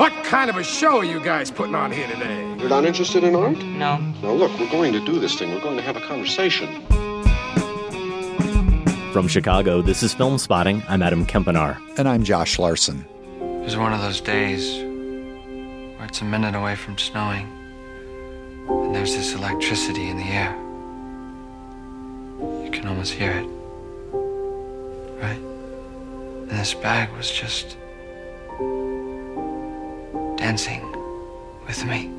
What kind of a show are you guys putting on here today? You're not interested in art? No. Now, look, we're going to do this thing. We're going to have a conversation. From Chicago, this is Filmspotting. I'm Adam Kempenaar. And I'm Josh Larsen. It was one of those days where it's a minute away from snowing, and there's this electricity in the air. You can almost hear it. Right? And this bag was just dancing with me.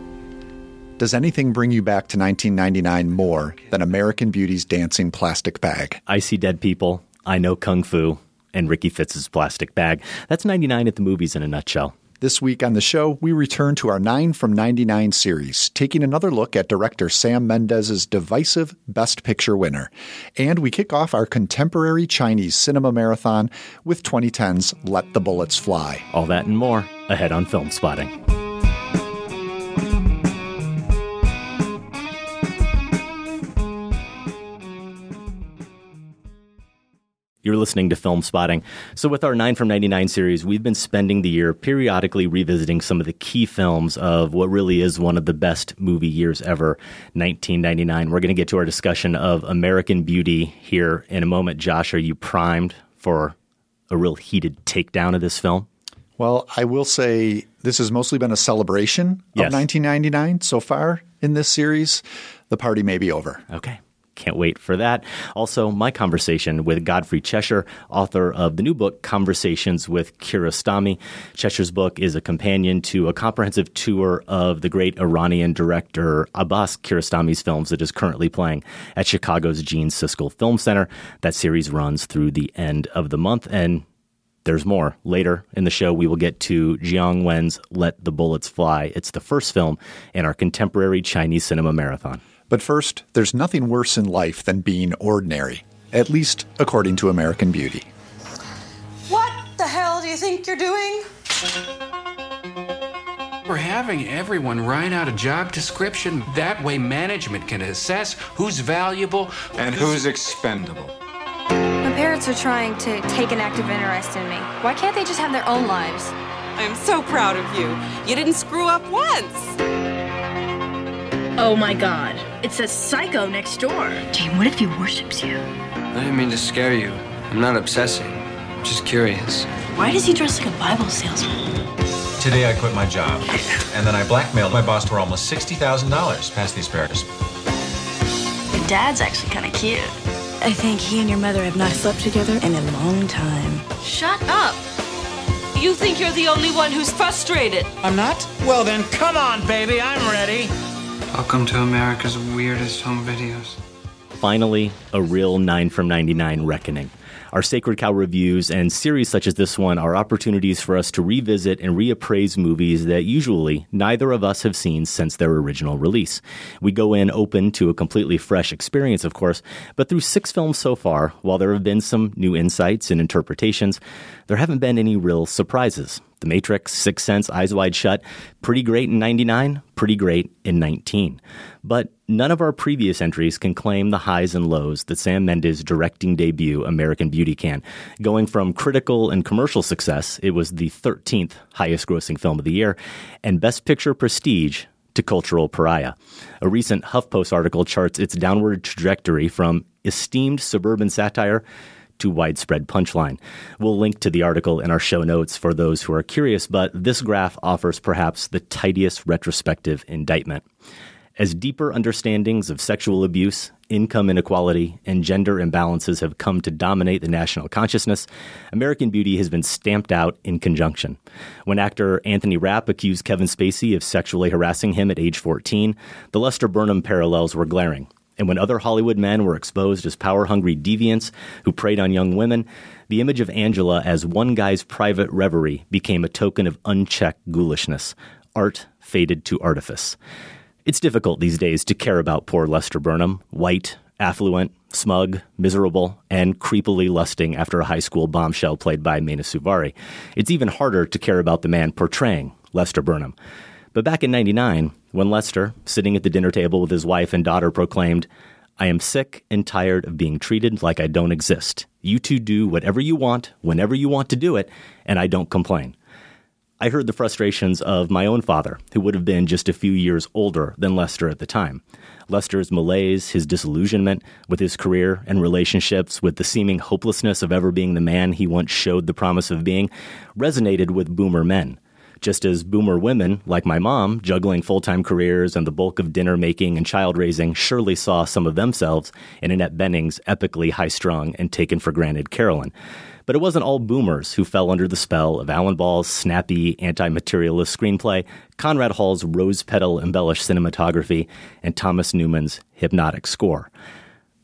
Does anything bring you back to 1999 more than American Beauty's dancing plastic bag? I see dead people. I know Kung Fu. And Ricky Fitts's plastic bag. That's 99 at the movies in a nutshell. This week on the show, we return to our 9 from 99 series, taking another look at director Sam Mendes's divisive Best Picture winner. And we kick off our contemporary Chinese cinema marathon with 2010's Let the Bullets Fly. All that and more ahead on Filmspotting. You're listening to Filmspotting. So, with our 9 from 99 series, we've been spending the year periodically revisiting some of the key films of what really is one of the best movie years ever, 1999. We're going to get to our discussion of American Beauty here in a moment. Josh, are you primed for a real heated takedown of this film? Well, I will say this has mostly been a celebration of 1999 so far in this series. The party may be over. Okay. Can't wait for that. Also, my conversation with Godfrey Cheshire, author of the new book, Conversations with Kiarostami. Cheshire's book is a companion to a comprehensive tour of the great Iranian director Abbas Kiarostami's films that is currently playing at Chicago's Gene Siskel Film Center. That series runs through the end of the month, and there's more. Later in the show, we will get to Jiang Wen's Let the Bullets Fly. It's the first film in our contemporary Chinese cinema marathon. But first, there's nothing worse in life than being ordinary, at least according to American Beauty. What the hell do you think you're doing? We're having everyone write out a job description. That way, management can assess who's valuable And who's expendable? My parents are trying to take an active interest in me. Why can't they just have their own lives? I'm so proud of you. You didn't screw up once. Oh my god. It's a psycho next door. Jane, what if he worships you? I didn't mean to scare you. I'm not obsessing. I'm just curious. Why does he dress like a Bible salesman? Today I quit my job, and then I blackmailed my boss for almost $60,000 past the asparagus. Your dad's actually kind of cute. I think he and your mother have not slept together in a long time. Shut up. You think you're the only one who's frustrated. I'm not? Well then, come on, baby, I'm ready. Welcome to America's weirdest home videos. Finally, a real 9 from 99 reckoning. Our Sacred Cow reviews and series such as this one are opportunities for us to revisit and reappraise movies that usually neither of us have seen since their original release. We go in open to a completely fresh experience, of course, but through six films so far, while there have been some new insights and interpretations, there haven't been any real surprises. The Matrix, Sixth Sense, Eyes Wide Shut, pretty great in 99, pretty great in 19. But none of our previous entries can claim the highs and lows that Sam Mendes' directing debut, American Beauty, can. Going from critical and commercial success, it was the 13th highest grossing film of the year, and Best Picture prestige to cultural pariah. A recent HuffPost article charts its downward trajectory from esteemed suburban satire to widespread punchline. We'll link to the article in our show notes for those who are curious, but this graph offers perhaps the tidiest retrospective indictment. As deeper understandings of sexual abuse, income inequality, and gender imbalances have come to dominate the national consciousness, American Beauty has been stamped out in conjunction. When actor Anthony Rapp accused Kevin Spacey of sexually harassing him at age 14, the Lester Burnham parallels were glaring. And when other Hollywood men were exposed as power hungry deviants who preyed on young women, the image of Angela as one guy's private reverie became a token of unchecked ghoulishness. Art faded to artifice. It's difficult these days to care about poor Lester Burnham, white, affluent, smug, miserable, and creepily lusting after a high school bombshell played by Mena Suvari. It's even harder to care about the man portraying Lester Burnham. But back in 99, when Lester, sitting at the dinner table with his wife and daughter, proclaimed, I am sick and tired of being treated like I don't exist. You two do whatever you want, whenever you want to do it, and I don't complain. I heard the frustrations of my own father, who would have been just a few years older than Lester at the time. Lester's malaise, his disillusionment with his career and relationships, with the seeming hopelessness of ever being the man he once showed the promise of being, resonated with boomer men. Just as boomer women, like my mom, juggling full time careers and the bulk of dinner making and child raising, surely saw some of themselves in Annette Bening's epically high strung and taken for granted Carolyn. But it wasn't all boomers who fell under the spell of Alan Ball's snappy, anti materialist screenplay, Conrad Hall's rose petal embellished cinematography, and Thomas Newman's hypnotic score.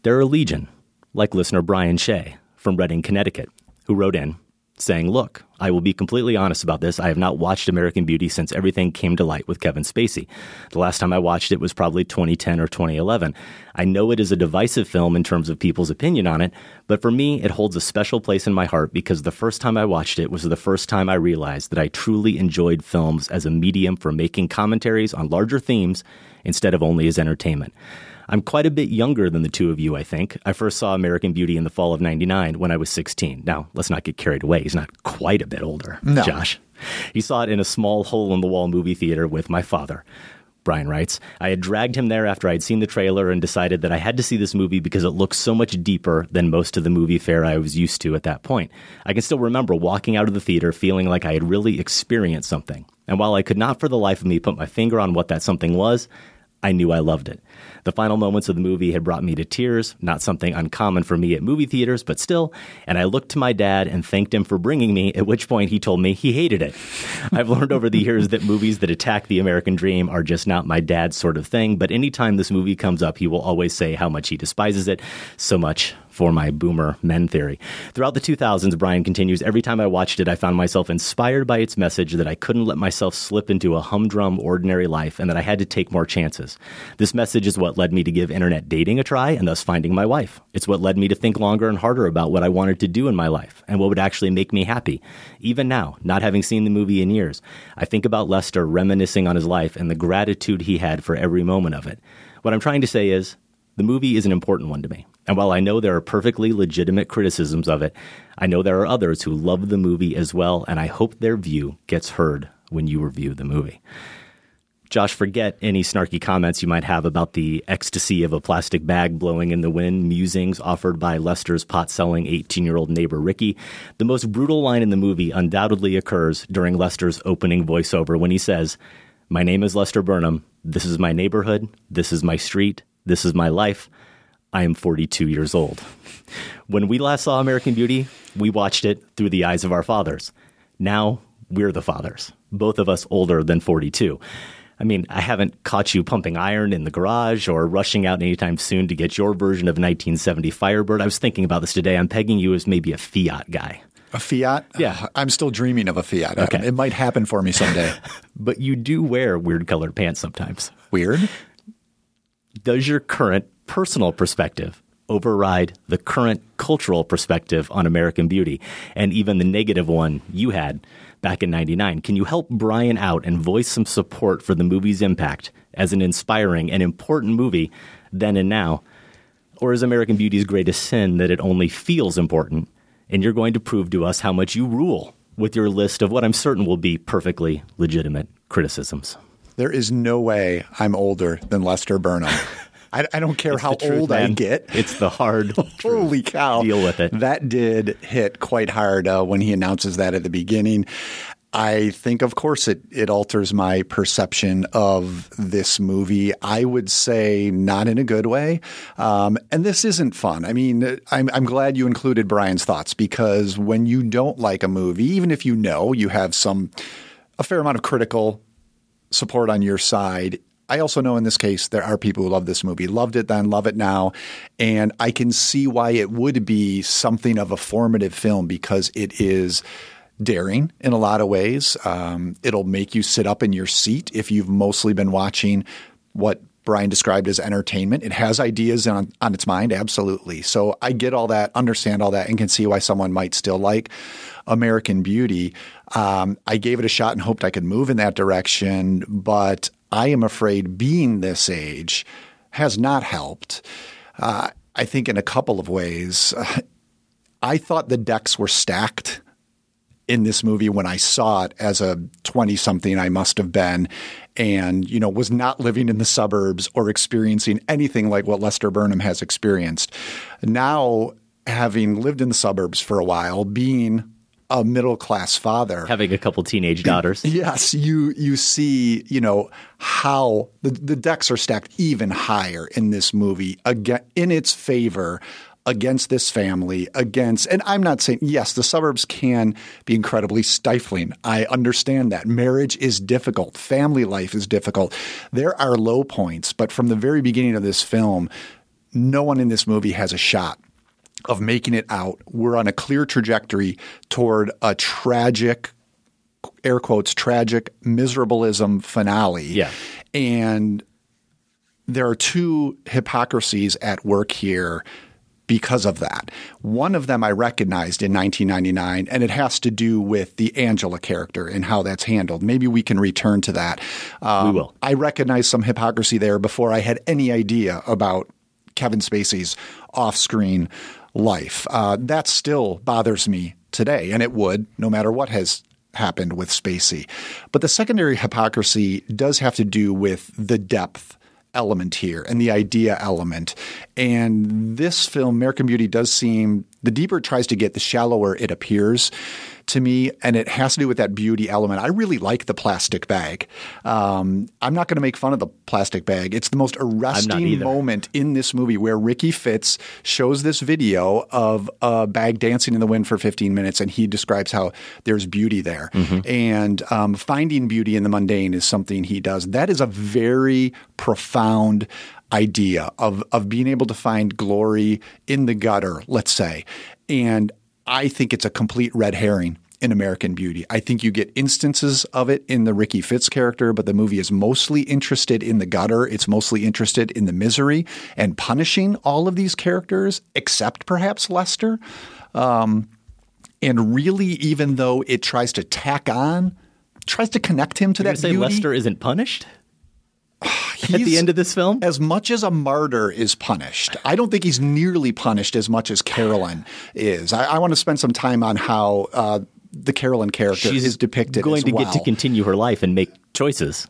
There are legion, like listener Brian Shea from Redding, Connecticut, who wrote in saying, Look, I will be completely honest about this. I have not watched American Beauty since everything came to light with Kevin Spacey. The last time I watched it was probably 2010 or 2011. I know it is a divisive film in terms of people's opinion on it, but for me, it holds a special place in my heart because the first time I watched it was the first time I realized that I truly enjoyed films as a medium for making commentaries on larger themes instead of only as entertainment. I'm quite a bit younger than the two of you, I think. I first saw American Beauty in the fall of 99 when I was 16. Now, let's not get carried away. He's not quite a bit older, no. Josh. He saw it in a small hole in the wall movie theater with my father. Brian writes, I had dragged him there after I'd seen the trailer and decided that I had to see this movie because it looked so much deeper than most of the movie fare I was used to at that point. I can still remember walking out of the theater feeling like I had really experienced something. And while I could not for the life of me put my finger on what that something was, I knew I loved it. The final moments of the movie had brought me to tears, not something uncommon for me at movie theaters, but still. And I looked to my dad and thanked him for bringing me, at which point he told me he hated it. I've learned over the years that movies that attack the American dream are just not my dad's sort of thing, but anytime this movie comes up, he will always say how much he despises it. So much for my boomer men theory. Throughout the 2000s, Brian continues, every time I watched it, I found myself inspired by its message that I couldn't let myself slip into a humdrum, ordinary life and that I had to take more chances. This message is what led me to give internet dating a try and thus finding my wife. It's what led me to think longer and harder about what I wanted to do in my life and what would actually make me happy. Even now, not having seen the movie in years, I think about Lester reminiscing on his life and the gratitude he had for every moment of it. What I'm trying to say is, the movie is an important one to me. And while I know there are perfectly legitimate criticisms of it, I know there are others who love the movie as well, and I hope their view gets heard when you review the movie. Josh, forget any snarky comments you might have about the ecstasy of a plastic bag blowing in the wind musings offered by Lester's pot selling 18 year old neighbor Ricky. The most brutal line in the movie undoubtedly occurs during Lester's opening voiceover when he says, My name is Lester Burnham. This is my neighborhood. This is my street. This is my life. I am 42 years old. When we last saw American Beauty, we watched it through the eyes of our fathers. Now we're the fathers, both of us older than 42. I mean, I haven't caught you pumping iron in the garage or rushing out anytime soon to get your version of 1970 Firebird. I was thinking about this today. I'm pegging you as maybe a Fiat guy. A Fiat? Yeah. I'm still dreaming of a Fiat. Okay. It might happen for me someday. but you do wear weird colored pants sometimes. Weird? Does your current personal perspective override the current cultural perspective on American Beauty and even the negative one you had back in 99. Can you help Brian out and voice some support for the movie's impact as an inspiring and important movie then and now? Or is American Beauty's greatest sin that it only feels important and you're going to prove to us how much you rule with your list of what I'm certain will be perfectly legitimate criticisms? There is no way I'm older than Lester Burnham. I, I don't care It's how truth, old I get. It's the hard Holy cow. Deal with it. That did hit quite hard uh, when he announces that at the beginning. I think, of course, it, it alters my perception of this movie. I would say not in a good way. Um, and this isn't fun. I mean, I'm, I'm glad you included Brian's thoughts because when you don't like a movie, even if you know you have some, a fair amount of critical support on your side. I also know in this case there are people who love this movie, loved it then, love it now, and I can see why it would be something of a formative film because it is daring in a lot of ways. Um, it'll make you sit up in your seat if you've mostly been watching what Brian described as entertainment. It has ideas on, on its mind, absolutely. So I get all that, understand all that, and can see why someone might still like American Beauty. Um, I gave it a shot and hoped I could move in that direction, but I am afraid being this age has not helped. Uh, I think in a couple of ways. I thought the decks were stacked in this movie when I saw it as a 20 something I must have been and you know was not living in the suburbs or experiencing anything like what Lester Burnham has experienced. Now having lived in the suburbs for a while, being a middle class father, having a couple teenage daughters. yes, you you see, you know, how the, the decks are stacked even higher in this movie again in its favor against this family, against, and I'm not saying, yes, the suburbs can be incredibly stifling. I understand that. Marriage is difficult, family life is difficult. There are low points, but from the very beginning of this film, no one in this movie has a shot of making it out. We're on a clear trajectory toward a tragic, air quotes, tragic miserableism finale. Yeah. And there are two hypocrisies at work here because of that. One of them I recognized in 1999, and it has to do with the Angela character and how that's handled. Maybe we can return to that. Um, we will. I recognized some hypocrisy there before I had any idea about Kevin Spacey's off screen life. Uh, that still bothers me today, and it would no matter what has happened with Spacey. But the secondary hypocrisy does have to do with the depth element here and the idea element. And this film, American Beauty, does seem the deeper it tries to get, the shallower it appears to me, and it has to do with that beauty element. I really like the plastic bag. Um, I'm not going to make fun of the plastic bag. It's the most arresting moment in this movie where Ricky Fitts shows this video of a bag dancing in the wind for 15 minutes, and he describes how there's beauty there. Mm-hmm. And um, finding beauty in the mundane is something he does. That is a very profound idea of of being able to find glory in the gutter, let's say. And I think it's a complete red herring in American Beauty. I think you get instances of it in the Ricky Fitts character, but the movie is mostly interested in the gutter. It's mostly interested in the misery and punishing all of these characters, except perhaps Lester. Um, and really, even though it tries to tack on, tries to connect him to You're that say beauty. Lester isn't punished? at the end of this film? As much as a martyr is punished, I don't think he's nearly punished as much as Carolyn is. I, I want to spend some time on how uh, the Carolyn character She's is depicted. going as to well. get to continue her life and make choices.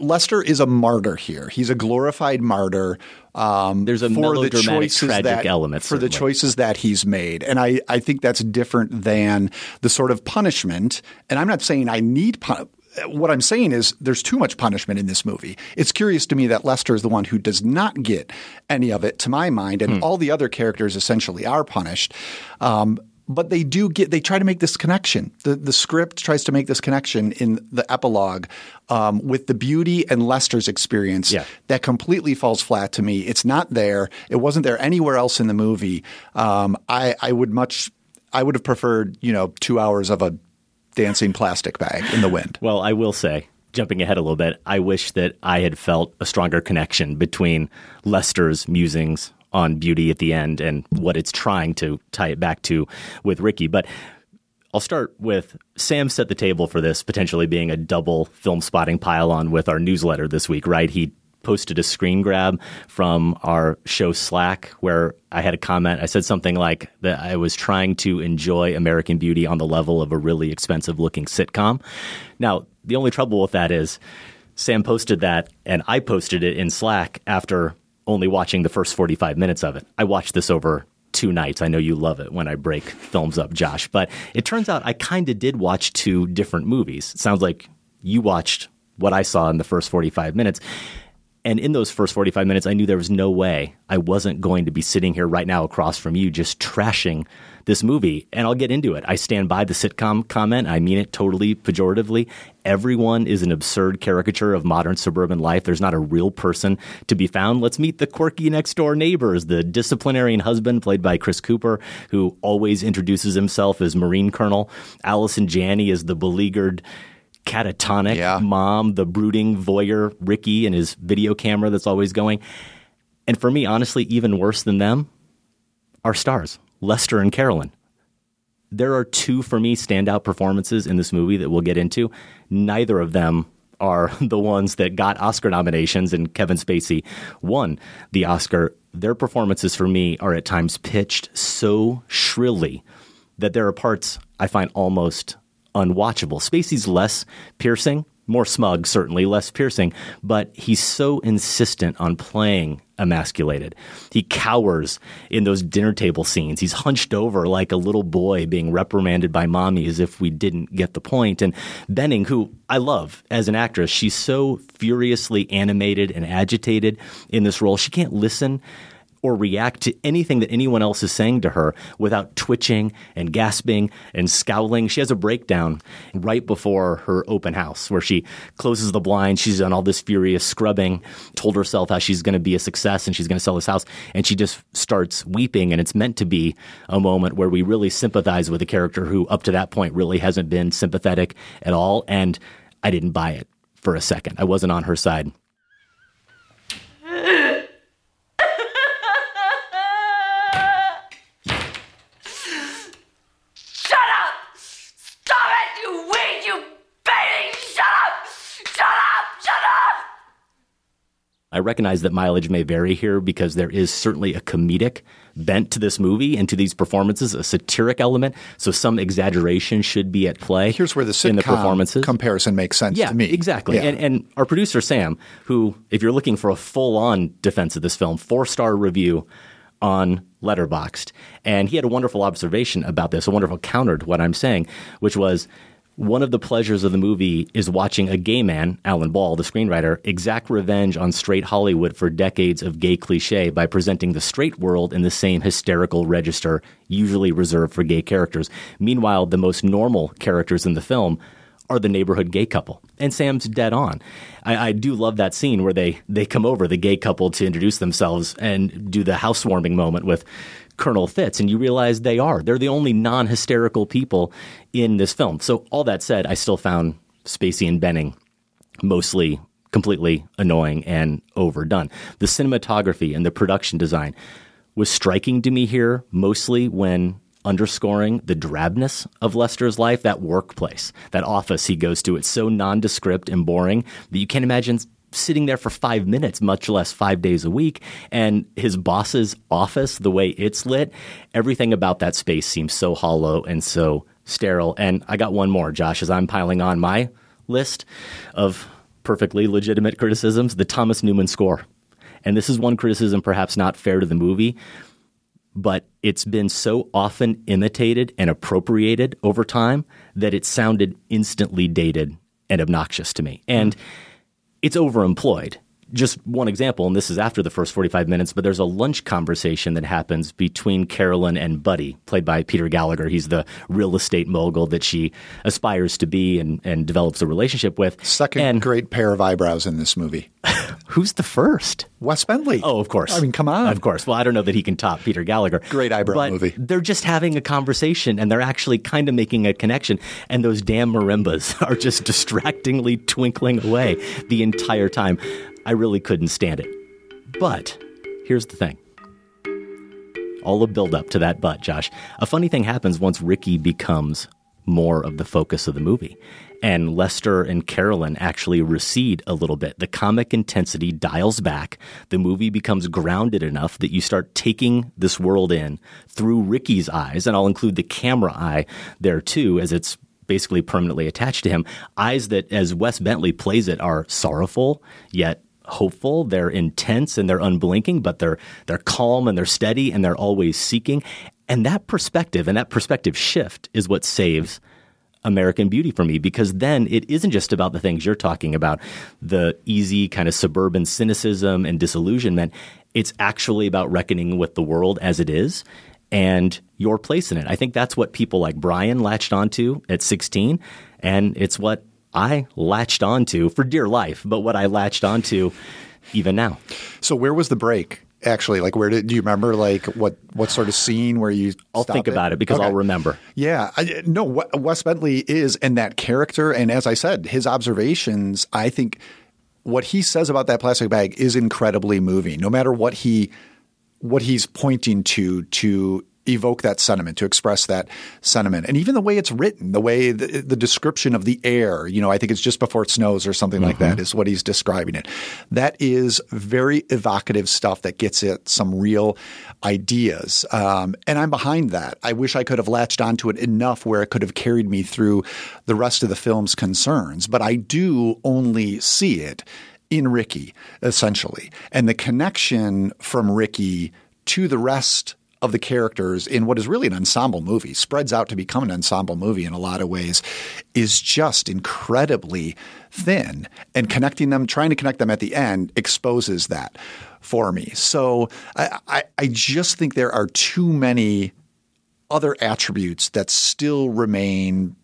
Lester is a martyr here. He's a glorified martyr. Um, There's a for the choices tragic that, element, for the choices that he's made, and I, I think that's different than the sort of punishment. And I'm not saying I need pun- what I'm saying is there's too much punishment in this movie. It's curious to me that Lester is the one who does not get any of it, to my mind, and Hmm. all the other characters essentially are punished. Um, but they do get they try to make this connection. The the script tries to make this connection in the epilogue um, with the beauty and Lester's experience. Yeah. That completely falls flat to me. It's not there. It wasn't there anywhere else in the movie. Um, I I would much I would have preferred you know two hours of a dancing plastic bag in the wind. Well, I will say, jumping ahead a little bit, I wish that I had felt a stronger connection between Lester's musings on beauty at the end and what it's trying to tie it back to with Ricky. But I'll start with Sam set the table for this potentially being a double Filmspotting pile-on with our newsletter this week, right? He posted a screen grab from our show Slack where I had a comment. I said something like that I was trying to enjoy American Beauty on the level of a really expensive looking sitcom. Now, the only trouble with that is Sam posted that and I posted it in Slack after only watching the first 45 minutes of it. I watched this over two nights. I know you love it when I break films up, Josh, but it turns out I kind of did watch two different movies. It sounds like you watched what I saw in the first 45 minutes. And in those first 45 minutes, I knew there was no way I wasn't going to be sitting here right now across from you just trashing this movie. And I'll get into it. I stand by the sitcom comment. I mean it totally pejoratively. Everyone is an absurd caricature of modern suburban life. There's not a real person to be found. Let's meet the quirky next door neighbors, the disciplinarian husband played by Chris Cooper, who always introduces himself as Marine Colonel. Allison Janney is the beleaguered catatonic mom, the brooding voyeur Ricky and his video camera that's always going. And for me, honestly, even worse than them are stars, Lester and Carolyn. There are two, for me, standout performances in this movie that we'll get into. Neither of them are the ones that got Oscar nominations, and Kevin Spacey won the Oscar. Their performances, for me, are at times pitched so shrilly that there are parts I find almost unwatchable. Spacey's less piercing, more smug, certainly, less piercing, but he's so insistent on playing emasculated. He cowers in those dinner table scenes. He's hunched over like a little boy being reprimanded by mommy as if we didn't get the point. And Bening, who I love as an actress, she's so furiously animated and agitated in this role. She can't listen or react to anything that anyone else is saying to her without twitching and gasping and scowling. She has a breakdown right before her open house where she closes the blinds. She's done all this furious scrubbing, told herself how she's going to be a success and she's going to sell this house. And she just starts weeping. And it's meant to be a moment where we really sympathize with a character who, up to that point, really hasn't been sympathetic at all. And I didn't buy it for a second. I wasn't on her side. I recognize that mileage may vary here because there is certainly a comedic bent to this movie and to these performances, a satiric element. So some exaggeration should be at play. Here's where the sitcom in the performances. comparison makes sense yeah, to me. Exactly. Yeah. And, and our producer, Sam, who, if you're looking for a full on defense of this film, four star review on Letterboxd. And he had a wonderful observation about this, a wonderful counter to what I'm saying, which was one of the pleasures of the movie is watching a gay man, Alan Ball, the screenwriter, exact revenge on straight Hollywood for decades of gay cliche by presenting the straight world in the same hysterical register usually reserved for gay characters. Meanwhile, the most normal characters in the film are the neighborhood gay couple. And Sam's dead on. I, I, do love that scene where they, they come over, the gay couple, to introduce themselves and do the housewarming moment with Colonel Fitts, and you realize they are. They're the only non hysterical people in this film. So, all that said, I still found Spacey and Bening mostly completely annoying and overdone. The cinematography and the production design was striking to me here, mostly when underscoring the drabness of Lester's life, that workplace, that office he goes to. It's so nondescript and boring that you can't imagine sitting there for five minutes, much less five days a week. And his boss's office, the way it's lit, everything about that space seems so hollow and so sterile. And I got one more, Josh, as I'm piling on my list of perfectly legitimate criticisms the Thomas Newman score. And this is one criticism perhaps not fair to the movie, but it's been so often imitated and appropriated over time that it sounded instantly dated and obnoxious to me. And mm-hmm it's overemployed. Just one example, and this is after the first 45 minutes, but there's a lunch conversation that happens between Carolyn and Buddy, played by Peter Gallagher. He's the real estate mogul that she aspires to be and, and develops a relationship with. Second and, great pair of eyebrows in this movie. Who's the first? Wes Bentley. Oh, of course. I mean, come on. Of course. Well, I don't know that he can top Peter Gallagher. Great eyebrow but movie. They're just having a conversation and they're actually kind of making a connection. And those damn marimbas are just distractingly twinkling away the entire time. I really couldn't stand it. But here's the thing. All the build up to that but, Josh. A funny thing happens once Ricky becomes more of the focus of the movie and Lester and Carolyn actually recede a little bit. The comic intensity dials back. The movie becomes grounded enough that you start taking this world in through Ricky's eyes, and I'll include the camera eye there too, as it's basically permanently attached to him. Eyes that, as Wes Bentley plays it, are sorrowful yet hopeful. They're intense and they're unblinking, but they're they're calm and they're steady and they're always seeking. And that perspective and that perspective shift is what saves American Beauty for me because then it isn't just about the things you're talking about, the easy kind of suburban cynicism and disillusionment. It's actually about reckoning with the world as it is and your place in it. I think that's what people like Brian latched onto at 16, and it's what I latched onto for dear life, but what I latched onto even now. So, where was the break? actually? Like, where did do you remember? Like, what what sort of scene where you? I'll think it? about it because okay. I'll remember. Yeah, I, no. Wes Bentley is in that character, and as I said, his observations. I think what he says about that plastic bag is incredibly moving. No matter what he what he's pointing to to evoke that sentiment, to express that sentiment. And even the way it's written, the way the, the description of the air, you know, I think it's just before it snows or something like that is what he's describing it. That is very evocative stuff that gets at some real ideas. Um, and I'm behind that. I wish I could have latched onto it enough where it could have carried me through the rest of the film's concerns. But I do only see it in Ricky, essentially. And the connection from Ricky to the rest of the characters in what is really an ensemble movie, spreads out to become an ensemble movie in a lot of ways, is just incredibly thin. And connecting them, trying to connect them at the end, exposes that for me. So I, I, I just think there are too many other attributes that still remain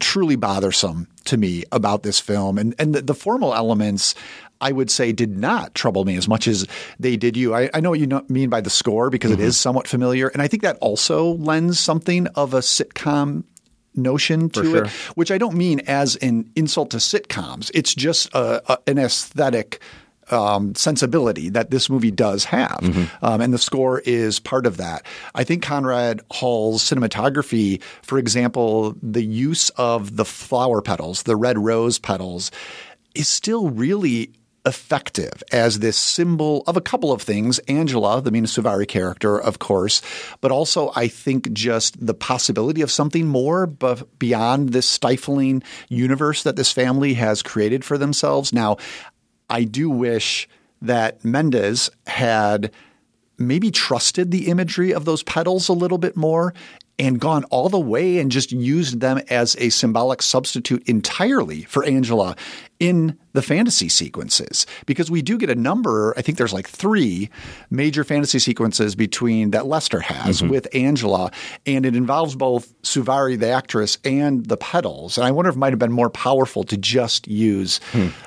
truly bothersome to me about this film. And and the, the formal elements I would say did not trouble me as much as they did you. I, I know what you know, mean by the score because Mm-hmm. it is somewhat familiar, and I think that also lends something of a sitcom notion to For it, which I don't mean as an insult to sitcoms. It's just a, a, an aesthetic. Um, sensibility that this movie does have, Mm-hmm. um, and the score is part of that. I think Conrad Hall's cinematography, for example, the use of the flower petals, the red rose petals, is still really effective as this symbol of a couple of things. Angela, the Mena Suvari character, of course, but also I think just the possibility of something more b- beyond this stifling universe that this family has created for themselves. Now, I do wish that Mendes had maybe trusted the imagery of those petals a little bit more and gone all the way and just used them as a symbolic substitute entirely for Angela in the fantasy sequences because we do get a number I think there's like 3 major fantasy sequences between that Lester has with Angela and it involves both Suvari the actress and the petals and I wonder if it might have been more powerful to just use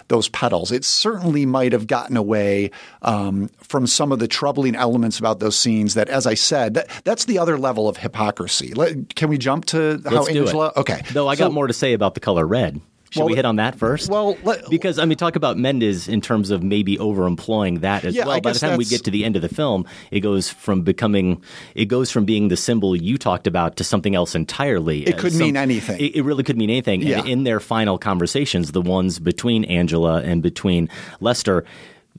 those petals it certainly might have gotten away um, from some of the troubling elements about those scenes that as I said that, that's the other level of hypocrisy. Let, can we jump to how Let's Angela? Okay. Though I So- got more to say about the color red. Should Well, we hit on that first? well, let- because I mean, talk about Mendes in terms of maybe overemploying that as Yeah, well. I By the time we get to the end of the film, it goes from becoming, it goes from being the symbol you talked about to something else entirely. It could mean anything. It, it really could mean anything. Yeah. And in their final conversations, the ones between Angela and between Lester.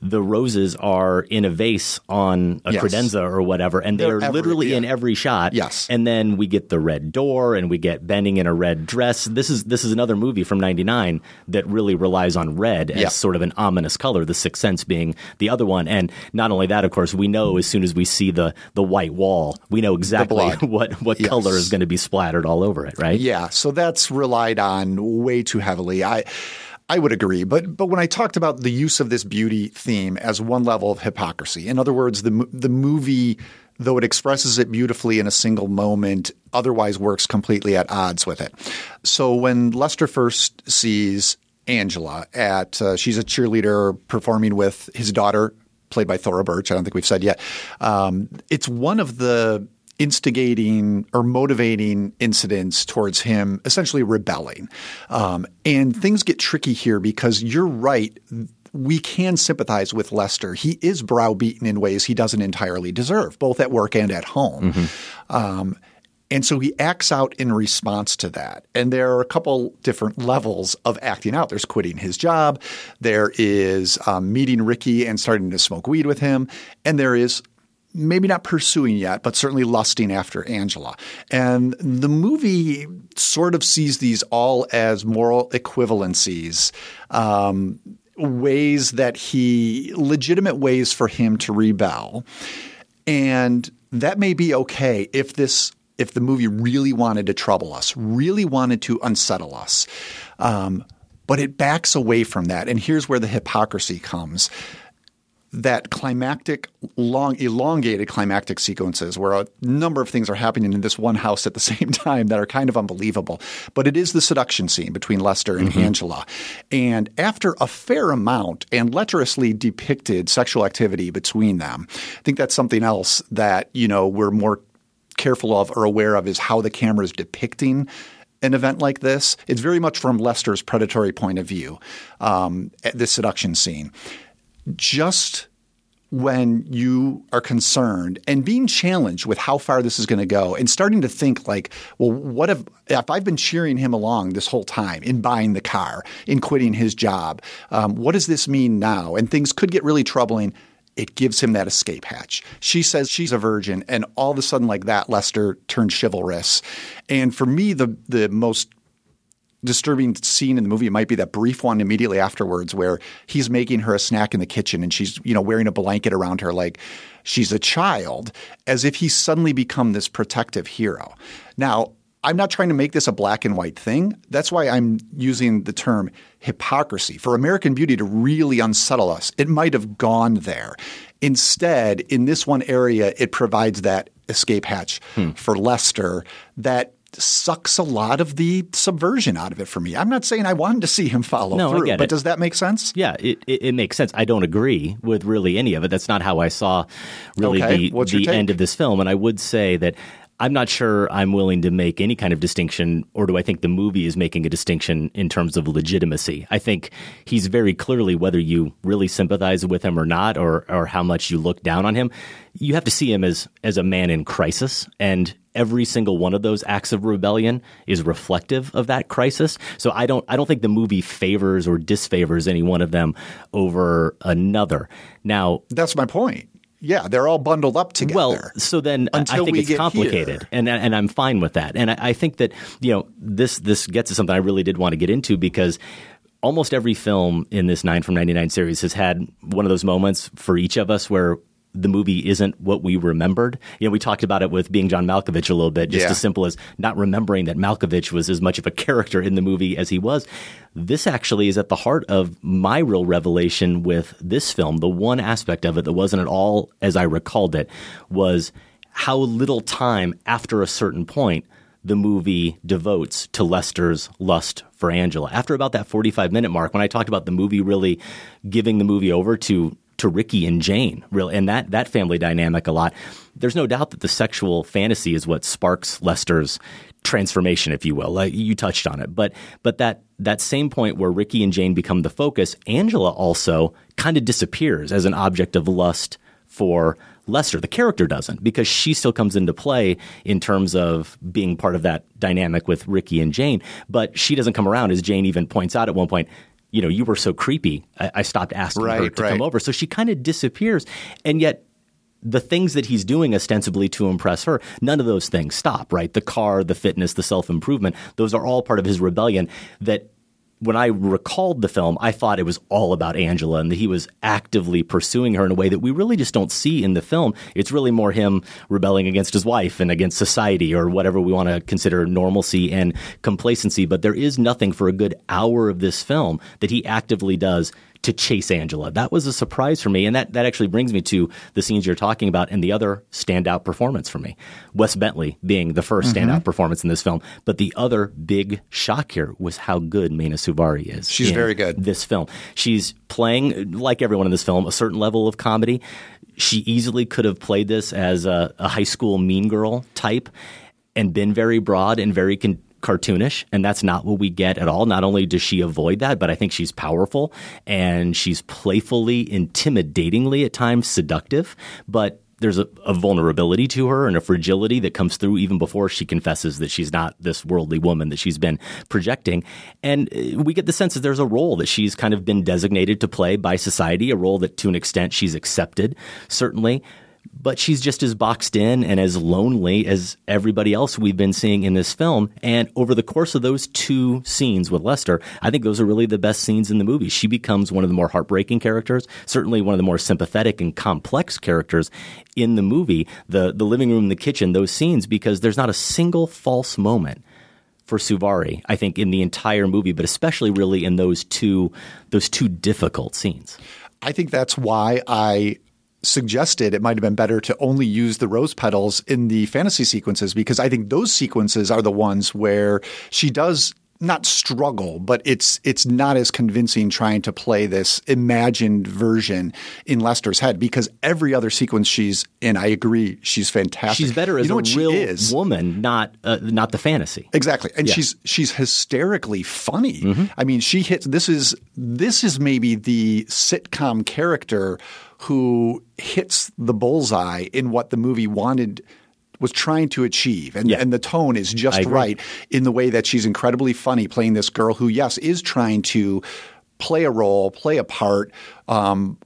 The roses are in a vase on a Yes. credenza or whatever, and They're every- literally yeah. in every shot. Yes. And then we get the red door and we get Bening in a red dress. This is this is another movie from 99 that really relies on red as Yeah. sort of an ominous color, the sixth sense being the other one. And not only that, of course, we know as soon as we see the the white wall, we know exactly what what Yes. color is going to be splattered all over it, right? Yeah, so that's relied on way too heavily. I I would agree, but but when I talked about the use of this beauty theme as one level of hypocrisy, in other words, the the movie though it expresses it beautifully in a single moment, otherwise works completely at odds with it. So when Lester first sees Angela at uh, she's a cheerleader performing with his daughter played by Thora Birch. I don't think we've said yet. Um, it's one of the instigating or motivating incidents towards him essentially rebelling. Um, and things get tricky here because you're right. We can sympathize with Lester. He is browbeaten in ways he doesn't entirely deserve, both at work and at home. Um, and so he acts out in response to that. And there are a couple different levels of acting out. There's quitting his job, there is um, meeting Ricky and starting to smoke weed with him, and there is maybe not pursuing yet, but certainly lusting after Angela. And the movie sort of sees these all as moral equivalencies. Um, ways that he legitimate ways for him to rebel and that may be okay if this if the movie really wanted to trouble us, really wanted to unsettle us. Um, but it backs away from that. And here's where the hypocrisy comes. That climactic, long, elongated climactic sequences where a number of things are happening in this one house at the same time that are kind of unbelievable. But it is the seduction scene between Lester and Angela. And after a fair amount and lecherously depicted sexual activity between them, I think that's something else that, you know, we're more careful of or aware of is how the camera is depicting an event like this. It's very much from Lester's predatory point of view, um, at this seduction scene. Just when you are concerned and being challenged with how far this is going to go and starting to think like, well, what if, if I've been cheering him along this whole time in buying the car, in quitting his job, um, what does this mean now? And things could get really troubling. It gives him that escape hatch. She says she's a virgin, and all of a sudden, like that, Lester turns chivalrous. And for me, the the most disturbing scene in the movie might be that brief one immediately afterwards where he's making her a snack in the kitchen and she's you know wearing a blanket around her like she's a child as if he's suddenly become this protective hero. Now i'm not trying to make this a black and white thing. That's why i'm using the term hypocrisy. For american beauty to really unsettle us it might have gone there. Instead in this one area it provides that escape hatch hmm. for lester that sucks a lot of the subversion out of it for me. I'm not saying I wanted to see him follow no, through, but it. does that make sense? Yeah, it, it, it, makes sense. I don't agree with really any of it. That's not how I saw really okay. the, the end of this film. And I would say that I'm not sure I'm willing to make any kind of distinction, or do I think the movie is making a distinction in terms of legitimacy? I think he's very clearly, whether you really sympathize with him or not, or or how much you look down on him, you have to see him as as a man in crisis, and every single one of those acts of rebellion is reflective of that crisis. So I don't I don't think the movie favors or disfavors any one of them over another. Now that's my point. Yeah, they're all bundled up together. Well, so then I think it's complicated, and and I'm fine with that. And I, I think that you know this this gets to something I really did want to get into because almost every film in this 9 from 99 series has had one of those moments for each of us where the movie isn't what we remembered. You know, we talked about it with being John Malkovich a little bit, just yeah. as simple as not remembering that Malkovich was as much of a character in the movie as he was. This actually is at the heart of my real revelation with this film. The one aspect of it that wasn't at all as I recalled it was how little time after a certain point the movie devotes to Lester's lust for Angela. After about that 45 minute mark, when I talked about the movie really giving the movie over to to Ricky and Jane, really, and that that family dynamic a lot. There's no doubt that the sexual fantasy is what sparks Lester's transformation, if you will. Like you touched on it, but but that that same point where Ricky and Jane become the focus, Angela also kind of disappears as an object of lust for Lester. The character doesn't because she still comes into play in terms of being part of that dynamic with Ricky and Jane, but she doesn't come around as Jane even points out at one point you know, you were so creepy. I, I stopped asking right, her to right. come over. So she kind of disappears. And yet, the things that he's doing ostensibly to impress her, none of those things stop, right? The car, the fitness, the self improvement, those are all part of his rebellion that when I recalled the film, I thought it was all about Angela and that he was actively pursuing her in a way that we really just don't see in the film. It's really more him rebelling against his wife and against society or whatever we want to consider normalcy and complacency. But there is nothing for a good hour of this film that he actively does to chase Angela. That was a surprise for me. And that, that actually brings me to the scenes you're talking about and the other standout performance for me. Wes Bentley being the 1st mm-hmm. standout performance in this film. But the other big shock here was how good Mena Suvari is. She's very good. This film. She's playing, like everyone in this film, a certain level of comedy. She easily could have played this as a, a high school mean girl type and been very broad and very con- cartoonish, and that's not what we get at all. Not only does she avoid that, but I think she's powerful and she's playfully, intimidatingly at times seductive, but there's a, a, vulnerability to her and a fragility that comes through even before she confesses that she's not this worldly woman that she's been projecting. And uh, we get the sense that there's a role that she's kind of been designated to play by society, a role that to an extent she's accepted, certainly but she's just as boxed in and as lonely as everybody else we've been seeing in this film. And over the course of those two scenes with Lester, I think those are really the best scenes in the movie. She becomes one of the more heartbreaking characters, certainly one of the more sympathetic and complex characters in the movie. The the living room, the kitchen, those scenes, because there's not a single false moment for Suvari, I think, in the entire movie, but especially really in those two those two difficult scenes. I think that's why I suggested it might have been better to only use the rose petals in the fantasy sequences because I think those sequences are the ones where she does not struggle, but it's it's not as convincing trying to play this imagined version in Lester's head because every other sequence she's in, I agree, she's fantastic. She's better you as know a what she real is? woman, not uh, not the fantasy. Exactly, and Yeah. she's she's hysterically funny. Mm-hmm. I mean, she hits. This is this is maybe the sitcom character who hits the bullseye in what the movie wanted was trying to achieve, and Yeah. and the tone is just right in the way that she's incredibly funny playing this girl who, yes, is trying to play a role, play a part. Um,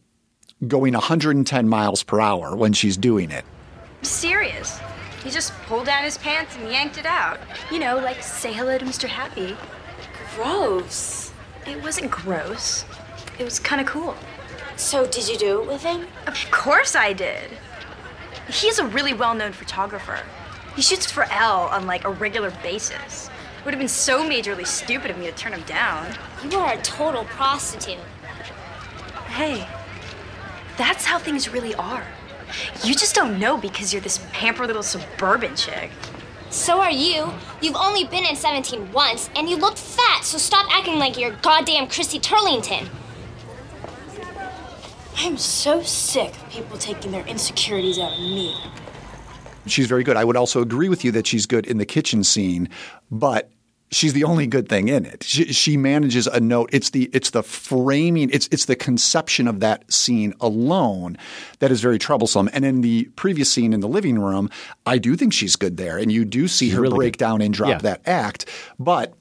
Going 110 miles per hour when she's doing it. Serious. He just pulled down his pants and yanked it out. You know, like say hello to Mr. Happy. Gross. It wasn't gross. It was kind of cool. So, did you do it with him? Of course I did. He's a really well-known photographer. He shoots for Elle on like a regular basis. It would have been so majorly stupid of me to turn him down. You are a total prostitute. Hey, that's how things really are. You just don't know because you're this pampered little suburban chick. So are you. You've only been in 17 once, and you look fat, so stop acting like you're goddamn Christy Turlington. I'm so sick of people taking their insecurities out of me. She's very good. I would also agree with you that she's good in the kitchen scene, but she's the only good thing in it. She, she manages a note. It's the it's the framing. It's it's the conception of that scene alone that is very troublesome. And in the previous scene in the living room, I do think she's good there, and you do see her really break good. down and drop Yeah. that act, but.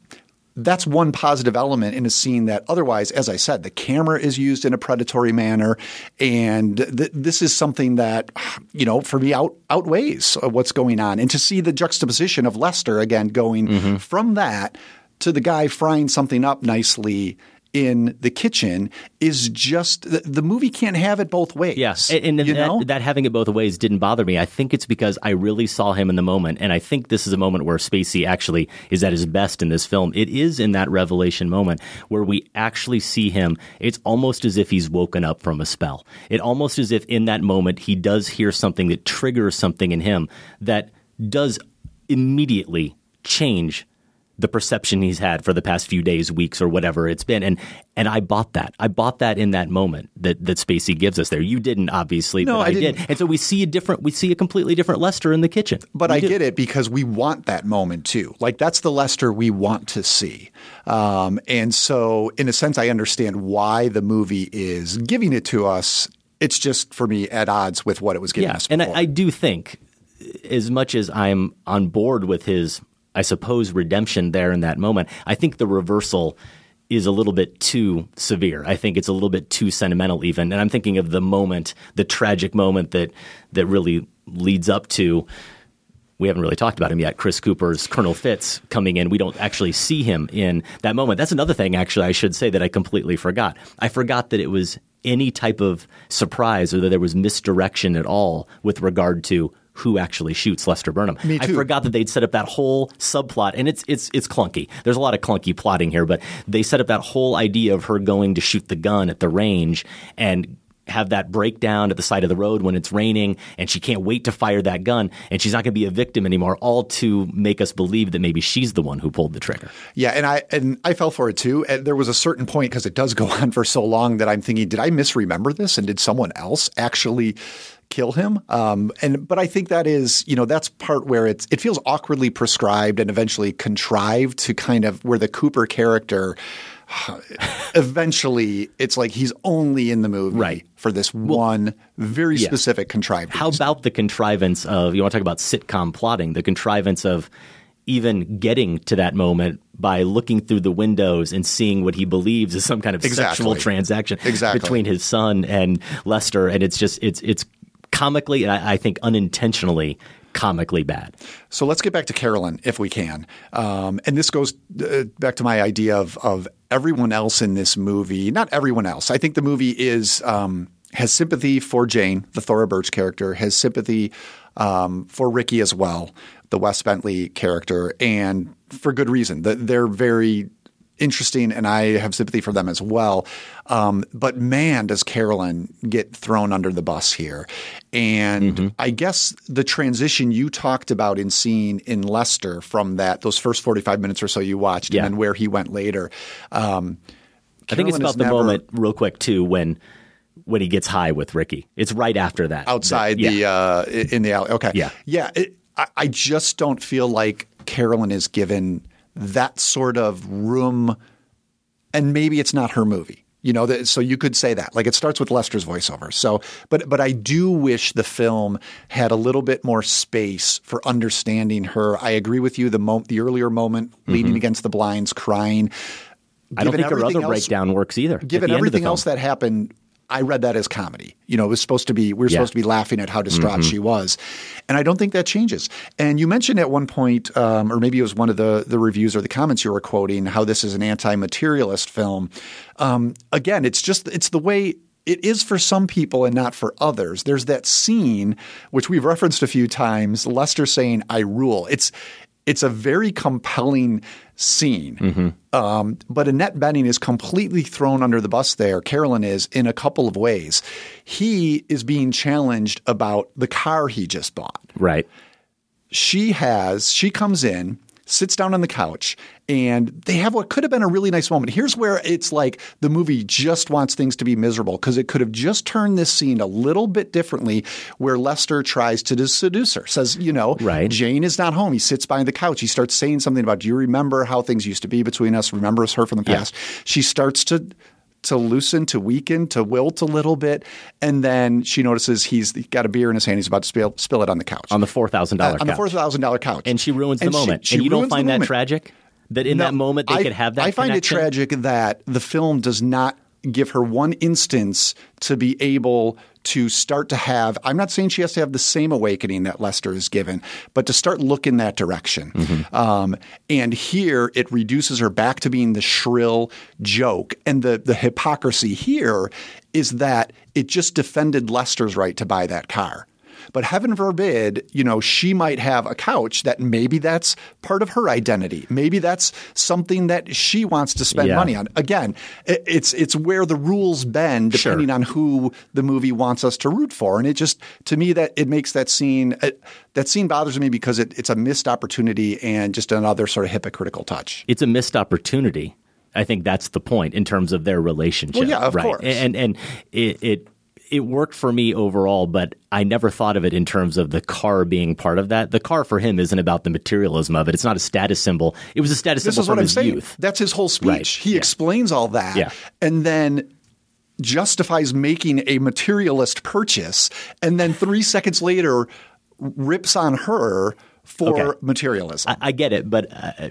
That's one positive element in a scene that otherwise, as I said, the camera is used in a predatory manner. And th- this is something that, you know, for me out, outweighs what's going on. And to see the juxtaposition of Lester again going Mm-hmm. from that to the guy frying something up nicely in the kitchen is just the, the movie can't have it both ways. Yes, and, and that, that having it both ways didn't bother me. I think it's because I really saw him in the moment, and I think this is a moment where Spacey actually is at his best in this film. It is in that revelation moment where we actually see him. It's almost as if he's woken up from a spell. It almost as if in that moment he does hear something that triggers something in him that does immediately change the perception he's had for the past few days, weeks, or whatever it's been. And and I bought that. I bought that in that moment that that Spacey gives us there. You didn't, obviously, No, but I I, did. And so we see a different we see a completely different Lester in the kitchen. But We I do. get it because we want that moment too. Like that's the Lester we want to see. Um, and so, in a sense, I understand why the movie is giving it to us. It's just for me at odds with what it was giving yeah, us. and. I, I do think, as much as I'm on board with his, I suppose, redemption there in that moment, I think the reversal is a little bit too severe. I think it's a little bit too sentimental, even. And I'm thinking of the moment, the tragic moment that that really leads up to. We haven't really talked about him yet. Chris Cooper's Colonel Fitts coming in. We don't actually see him in that moment. That's another thing, actually, I should say that I completely forgot. I forgot that it was any type of surprise or that there was misdirection at all with regard to who actually shoots Lester Burnham. I forgot that they'd set up that whole subplot, and it's it's it's clunky. There's a lot of clunky plotting here, but they set up that whole idea of her going to shoot the gun at the range and have that breakdown at the side of the road when it's raining and she can't wait to fire that gun and she's not going to be a victim anymore all to make us believe that maybe she's the one who pulled the trigger Yeah, and I and I fell for it too. And there was a certain point because it does go on for so long that I'm thinking, did I misremember this? And did someone else actually kill him? Um, and but I think that is, you know, that's part where it's it feels awkwardly prescribed and eventually contrived to kind of where the Cooper character. Eventually, it's like he's only in the movie Right. for this one very yeah. specific contrivance. how about the contrivance of you want to talk about sitcom plotting the contrivance of even getting to that moment by looking through the windows and seeing what he believes is some kind of sexual transaction Exactly. between his son and Lester, and it's just it's it's comically and I, I think unintentionally comically bad. So let's get back to Carolyn if we can. Um, and this goes uh, back to my idea of, of everyone else in this movie. Not everyone else. I think the movie is um, has sympathy for Jane, the Thora Birch character, has sympathy um, for Ricky as well, the Wes Bentley character, and for good reason. That they're very interesting, and I have sympathy for them as well. Um, but man, does Carolyn get thrown under the bus here. And Mm-hmm. I guess the transition you talked about in seeing in Lester from that those first forty five minutes or so you watched, Yeah. and then where he went later. Um, I think it's about the never- moment, real quick, too, when when he gets high with Ricky. It's right after that. outside That- the yeah. uh, in the alley. Okay, Yeah. yeah. It, I, I just don't feel like Carolyn is given that sort of room, and maybe it's not her movie. You know, so you could say that. Like it starts with Lester's voiceover. So, but but I do wish the film had a little bit more space for understanding her. I agree with you. The mo- the earlier moment, leaning against the blinds, crying. Mm-hmm. I don't think her other else- breakdown works either. given the end of the everything else that happened, I read that as comedy. You know, it was supposed to be we were Yeah. supposed to be laughing at how distraught Mhm. she was, and I don't think that changes. And you mentioned at one point, um, or maybe it was one of the the reviews or the comments you were quoting, how this is an anti-materialist film. Um, again, it's just it's the way. It is for some people and not for others. There's that scene which we've referenced a few times. Lester saying, "I rule." It's it's a very compelling scene. Mm-hmm. Um, but Annette Bening is completely thrown under the bus there. Carolyn is in a couple of ways. He is being challenged about the car he just bought. Right. She has, she comes in, sits down on the couch, and they have what could have been a really nice moment. Here's where it's like the movie just wants things to be miserable because it could have just turned this scene a little bit differently where Lester tries to seduce her. Says, you know, Right. Jane is not home. He sits behind the couch. He starts saying something about, do you remember how things used to be between us? Remembers her from the Yeah. past? She starts to to loosen, to weaken, to wilt a little bit, and then she notices he's got a beer in his hand. He's about to spill, spill it on the couch. on the four thousand dollar Uh, on the four thousand dollar couch, and she ruins the And she- moment. she and you don't find that moment. tragic that in No, that moment they I- could have that. I find connection? it tragic that the film does not give her one instance to be able to start to have. I'm not saying she has to have the same awakening that Lester is given, but to start look in that direction. Mm-hmm. Um, and here it reduces her back to being the shrill joke, and the the hypocrisy here is that it just defended Lester's right to buy that car. But heaven forbid, you know, she might have a couch that maybe that's part of her identity. Maybe that's something that she wants to spend Yeah. money on. Again, it's it's where the rules bend depending on who the movie wants us to root for. And it just to me that it makes that scene uh, that scene bothers me because it, it's a missed opportunity and just another sort of hypocritical touch. it's a missed opportunity. I think that's the point in terms of their relationship. Well, yeah, of right? course. And and it, it it worked for me overall, but I never thought of it in terms of the car being part of that. The car for him isn't about the materialism of it. It's not a status symbol. It was a status This symbol is what from I'm his saying. youth. That's his whole speech. Right. He Yeah. explains all that Yeah. and then justifies making a materialist purchase and then 3 seconds later rips on her for Okay. materialism. I, I get it, but uh,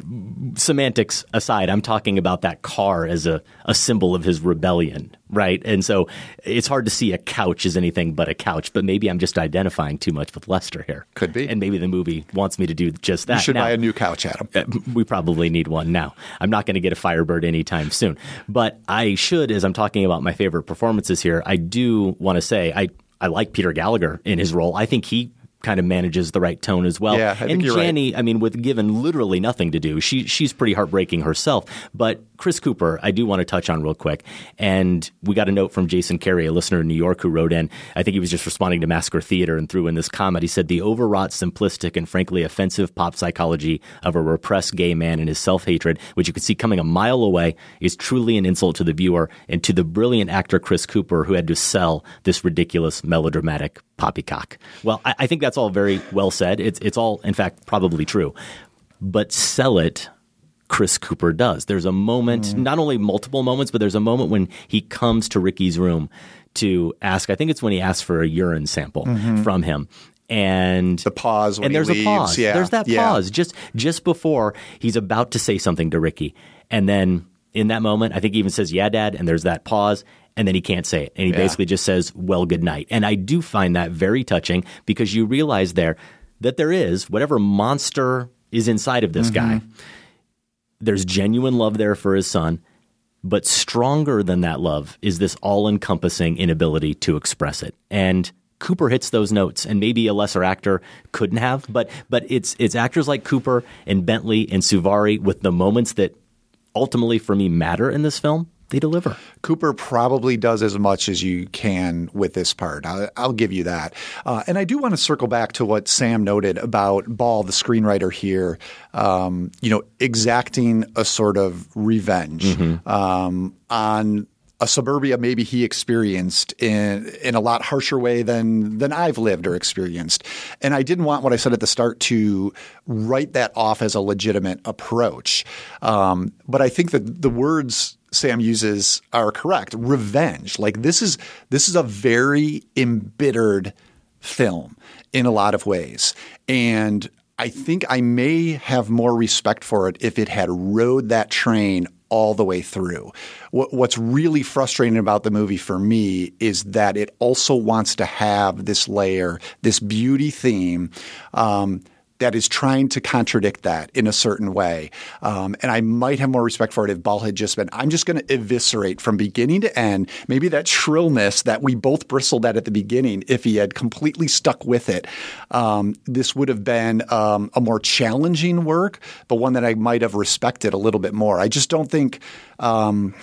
semantics aside, I'm talking about that car as a, a symbol of his rebellion, right? And so it's hard to see a couch as anything but a couch, but maybe I'm just identifying too much with Lester here. Could be. And maybe the movie wants me to do just that. you should Now- buy a new couch, Adam. Uh, we probably need one now. I'm not going to get a Firebird anytime soon. But I should, as I'm talking about my favorite performances here, I do want to say I, I like Peter Gallagher in his role. I think he kind of manages the right tone as well. Yeah, I and you're right. I mean, with given literally nothing to do, she she's pretty heartbreaking herself. But Chris Cooper, I do want to touch on real quick. And we got a note from Jason Carey, a listener in New York, who wrote in. I think he was just responding to Massacre Theater and threw in this comment. He said the overwrought, simplistic, and frankly offensive pop psychology of a repressed gay man and his self hatred, which you could see coming a mile away, is truly an insult to the viewer and to the brilliant actor Chris Cooper, who had to sell this ridiculous melodramatic poppycock. Well, I, I think that's all very well said. It's it's all, in fact, probably true. But sell it Chris Cooper does. There's a moment, not only multiple moments, but there's a moment when he comes to Ricky's room to ask. I think it's when he asks for a urine sample Mhm. from him. And the pause when and there's leaves, a pause. yeah, There's that yeah. pause just just before he's about to say something to Ricky, and then in that moment, I think he even says, "Yeah, Dad," and there's that pause, and then he can't say it, and he Yeah. basically just says, "Well, good night." And I do find that very touching because you realize there that there is whatever monster is inside of this mm-hmm. guy. There's genuine love there for his son, but stronger than that love is this all-encompassing inability to express it. And Cooper hits those notes, and maybe a lesser actor couldn't have, but but it's it's actors like Cooper and Bentley and Suvari with the moments that ultimately for me matter in this film, they deliver. Cooper probably does as much as you can with this part. I'll, I'll give you that. Uh, and I do want to circle back to what Sam noted about Ball, the screenwriter here, um, you know, exacting a sort of revenge Mm-hmm. um, on a suburbia maybe he experienced in in a lot harsher way than than I've lived or experienced. And I didn't want what I said at the start to write that off as a legitimate approach. Um, but I think that the words Sam uses are correct. Revenge, like this is this is a very embittered film in a lot of ways, and I think I may have more respect for it if it had rode that train all the way through. What, what's really frustrating about the movie for me is that it also wants to have this layer, this beauty theme. Um, that is trying to contradict that in a certain way. Um, and I might have more respect for it if Ball had just been, I'm just going to eviscerate from beginning to end, maybe that shrillness that we both bristled at at the beginning, if he had completely stuck with it. Um, this would have been um, a more challenging work, but one that I might have respected a little bit more. I just don't think. Um,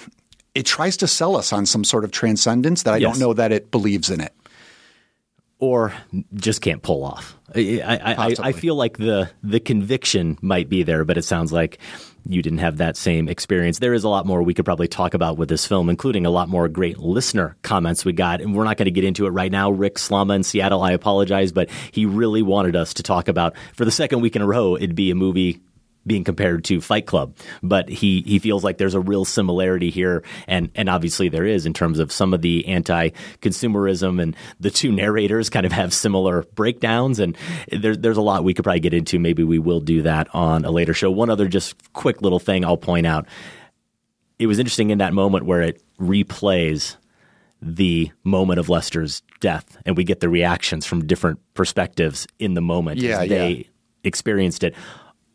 it tries to sell us on some sort of transcendence that I Yes. don't know that it believes in it. Or just can't pull off. I, I, I, I feel like the the conviction might be there, but it sounds like you didn't have that same experience. There is a lot more we could probably talk about with this film, including a lot more great listener comments we got, and we're not going to get into it right now. Rick Slama in Seattle, I apologize, but he really wanted us to talk about for the second week in a row. It'd be a movie being compared to Fight Club, but he he feels like there's a real similarity here, and and obviously there is in terms of some of the anti-consumerism, and the two narrators kind of have similar breakdowns, and there's there's a lot we could probably get into. Maybe we will do that on a later show. One other just quick little thing I'll point out. It was interesting in that moment where it replays the moment of Lester's death, and we get the reactions from different perspectives in the moment. as Yeah, they yeah. experienced it.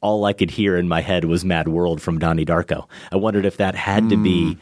All I could hear in my head was "Mad World" from Donnie Darko. I wondered if that had to be hmm.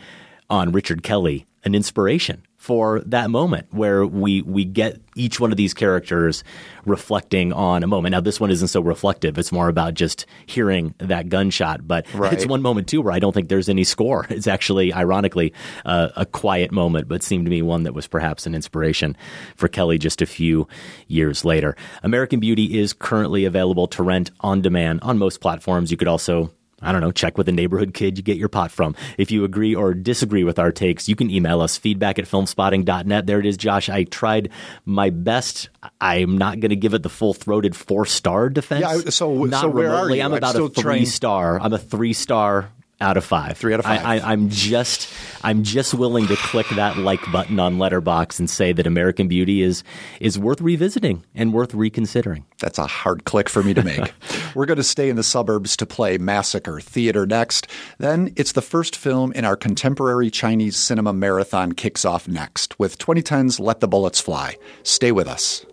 on Richard Kelly an inspiration for that moment where we we get each one of these characters reflecting on a moment. Now this one isn't so reflective; it's more about just hearing that gunshot. But Right. it's one moment too where I don't think there's any score. It's actually, ironically, uh, a quiet moment, but seemed to me one that was perhaps an inspiration for Kelly just a few years later. American Beauty is currently available to rent on demand on most platforms. You could also I don't know, check with the neighborhood kid you get your pot from. If you agree or disagree with our takes, you can email us feedback at filmspotting.net. There it is, Josh. I tried my best. I'm not going to give it the full throated four star defense. Yeah, so- not so remotely. I'm I'm about a three star. I'm a three star out of five. Three out of five. I, I'm just I'm just willing to click that like button on Letterboxd and say that American Beauty is is worth revisiting and worth reconsidering. That's a hard click for me to make. We're going to stay in the suburbs to play Massacre Theater next. Then it's the first film in our contemporary Chinese cinema marathon kicks off next with 2010's Let the Bullets Fly. Stay with us.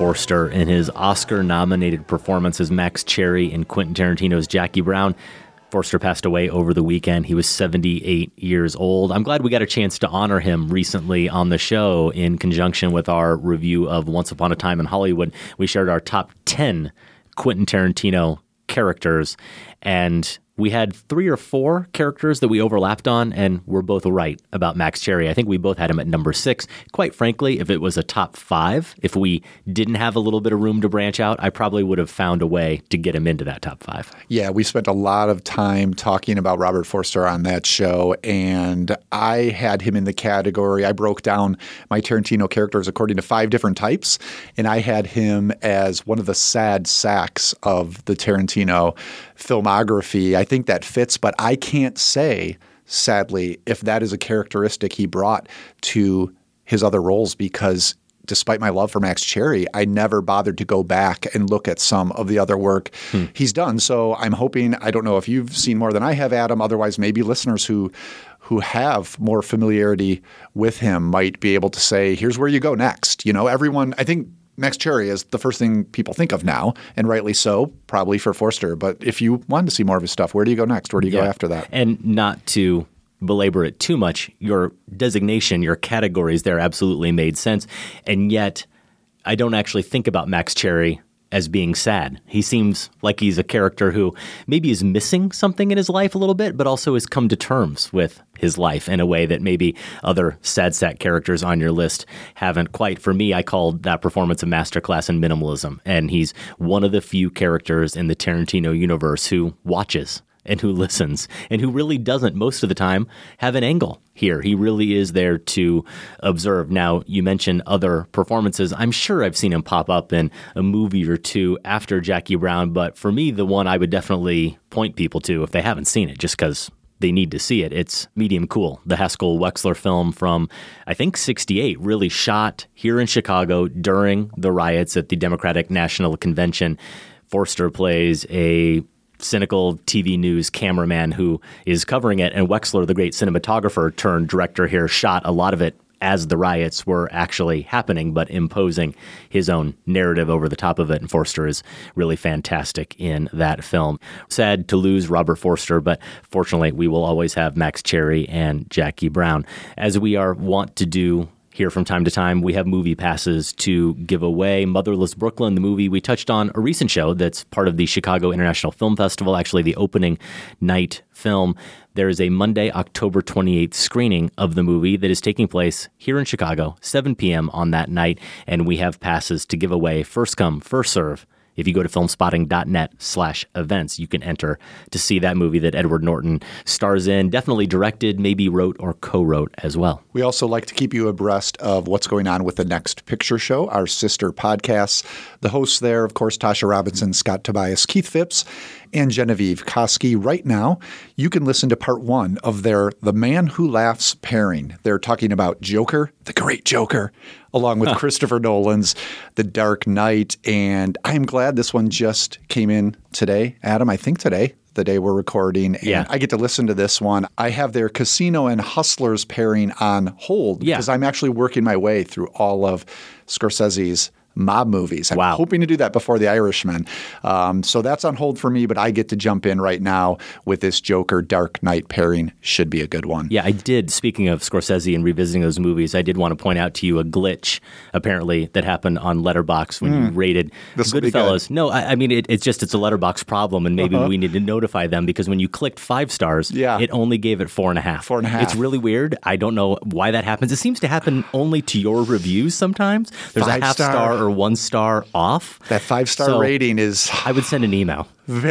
Forster in his Oscar nominated performance as Max Cherry in Quentin Tarantino's Jackie Brown. Forster passed away over the weekend. He was 78 years old. I'm glad we got a chance to honor him recently on the show in conjunction with our review of Once Upon a Time in Hollywood. We shared our top 10 Quentin Tarantino characters, and we had three or four characters that we overlapped on, and we're both right about Max Cherry. I think we both had him at number six. Quite frankly, if it was a top five, if we didn't have a little bit of room to branch out, I probably would have found a way to get him into that top five. Yeah, we spent a lot of time talking about Robert Forster on that show, and I had him in the category. I broke down my Tarantino characters according to five different types, and I had him as one of the sad sacks of the Tarantino filmography, I think that fits, but I can't say, sadly, if that is a characteristic he brought to his other roles because despite my love for Max Cherry, I never bothered to go back and look at some of the other work hmm. he's done. So I'm hoping, I don't know if you've seen more than I have, Adam, otherwise maybe listeners who who have more familiarity with him might be able to say, here's where you go next. You know, everyone, I think Max Cherry is the first thing people think of now, and rightly so, probably for Forster. But if you want to see more of his stuff, where do you go next? Where do you yeah. go after that? And not to belabor it too much, your designation, your categories there absolutely made sense. And yet, I don't actually think about Max Cherry as being sad. He seems like he's a character who maybe is missing something in his life a little bit, but also has come to terms with his life in a way that maybe other sad sack characters on your list haven't quite. For me, I called that performance a masterclass in minimalism, and he's one of the few characters in the Tarantino universe who watches and who listens and who really doesn't most of the time have an angle here. He really is there to observe. Now, you mentioned other performances. I'm sure I've seen him pop up in a movie or two after Jackie Brown, but for me, the one I would definitely point people to if they haven't seen it, just because they need to see it. It's Medium Cool, the Haskell Wexler film from, I think, 68, really shot here in Chicago during the riots at the Democratic National Convention. Forster plays a cynical TV news cameraman who is covering it. And Wexler, the great cinematographer turned director here, shot a lot of it as the riots were actually happening, but imposing his own narrative over the top of it. And Forster is really fantastic in that film. Sad to lose Robert Forster, but fortunately, we will always have Max Cherry and Jackie Brown, as we are wont to do here from time to time. We have movie passes to give away. Motherless Brooklyn, the movie we touched on a recent show that's part of the Chicago International Film Festival, actually the opening night film. There is a Monday, October 28th screening of the movie that is taking place here in Chicago, 7 p.m. on that night, and we have passes to give away. First come, first serve. If you go to filmspotting.net slash events, you can enter to see that movie that Edward Norton stars in, definitely directed, maybe wrote or co-wrote as well. We also like to keep you abreast of what's going on with the Next Picture Show, our sister podcasts. The hosts there, of course, Tasha Robinson, Scott Tobias, Keith Phipps, and Genevieve Koski. Right now, you can listen to part one of their The Man Who Laughs pairing. They're talking about Joker, the great Joker, along with huh. Christopher Nolan's The Dark Knight. And I'm glad this one just came in today. Adam, I think today, the day we're recording. And yeah. I get to listen to this one. I have their Casino and Hustlers pairing on hold yeah. because I'm actually working my way through all of Scorsese's mob movies. I'm wow. hoping to do that before The Irishman. Um, so that's on hold for me, but I get to jump in right now with this Joker Dark Knight pairing. Should be a good one. Yeah, I did. Speaking of Scorsese and revisiting those movies, I did want to point out to you a glitch apparently that happened on Letterboxd when mm. you rated this Goodfellas. Good. No, I, I mean it, it's just it's a Letterboxd problem, and maybe uh-huh. we need to notify them because when you clicked five stars, yeah. it only gave it four and a half. Four and a half. It's really weird. I don't know why that happens. It seems to happen only to your reviews sometimes. There's five a half star. star or one star off. That five star so rating is. I would send an email.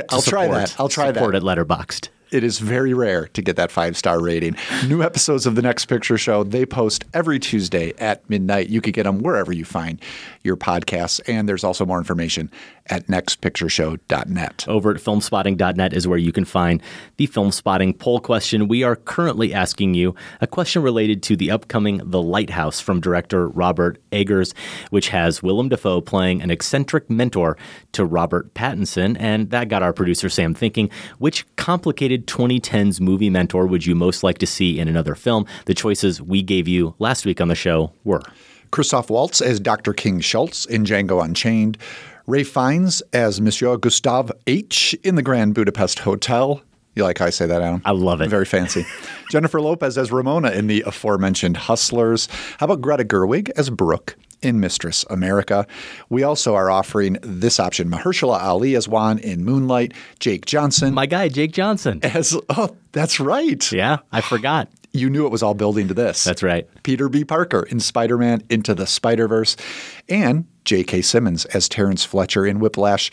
I'll try that. I'll try support that. at Letterboxd it is very rare to get that five star rating. New episodes of The Next Picture Show, they post every Tuesday at midnight. You can get them wherever you find your podcasts. And there's also more information at nextpictureshow.net. Over at filmspotting.net is where you can find the Filmspotting poll question. We are currently asking you a question related to the upcoming The Lighthouse from director Robert Eggers, which has Willem Dafoe playing an eccentric mentor to Robert Pattinson. And that got our producer Sam thinking, which complicated 2010s movie mentor would you most like to see in another film? The choices we gave you last week on the show were. Christoph Waltz as Dr. King Schultz in Django Unchained, Ralph Fiennes as Monsieur Gustave H in the Grand Budapest Hotel. You like how I say that, Adam? I love it. Very fancy. Jennifer Lopez as Ramona in the aforementioned Hustlers. How about Greta Gerwig as Brooke in Mistress America? We also are offering this option Mahershala Ali as Juan in Moonlight, Jake Johnson. My guy, Jake Johnson. As, oh, that's right. Yeah, I forgot you knew it was all building to this. That's right. Peter B. Parker in Spider Man Into the Spider Verse, and J.K. Simmons as Terrence Fletcher in Whiplash.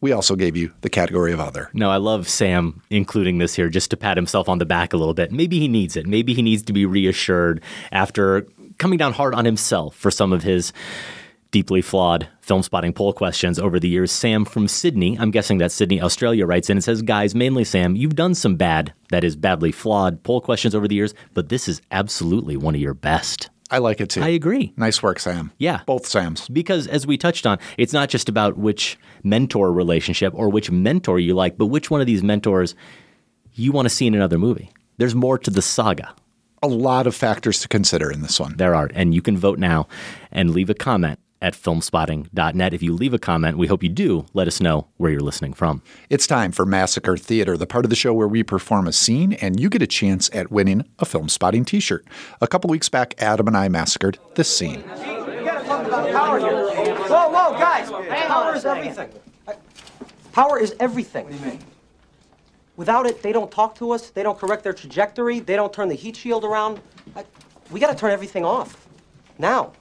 We also gave you the category of other. No, I love Sam including this here just to pat himself on the back a little bit. Maybe he needs it. Maybe he needs to be reassured after coming down hard on himself for some of his deeply flawed Filmspotting poll questions over the years. Sam from Sydney, I'm guessing that Sydney, Australia, writes in and says, Guys, mainly Sam, you've done some bad, that is badly flawed poll questions over the years, but this is absolutely one of your best. I like it too. I agree. Nice work, Sam. Yeah. Both Sams. Because as we touched on, it's not just about which mentor relationship or which mentor you like, but which one of these mentors you want to see in another movie. There's more to the saga. A lot of factors to consider in this one. There are. And you can vote now and leave a comment at filmspotting.net. If you leave a comment, we hope you do let us know where you're listening from. It's time for Massacre Theater, the part of the show where we perform a scene and you get a chance at winning a Filmspotting t shirt. A couple weeks back, Adam and I massacred this scene. Power here. Whoa, whoa, guys! Power is everything. Power is everything. What do you mean? Without it, they don't talk to us. They don't correct their trajectory. They don't turn the heat shield around. We got to turn everything off now.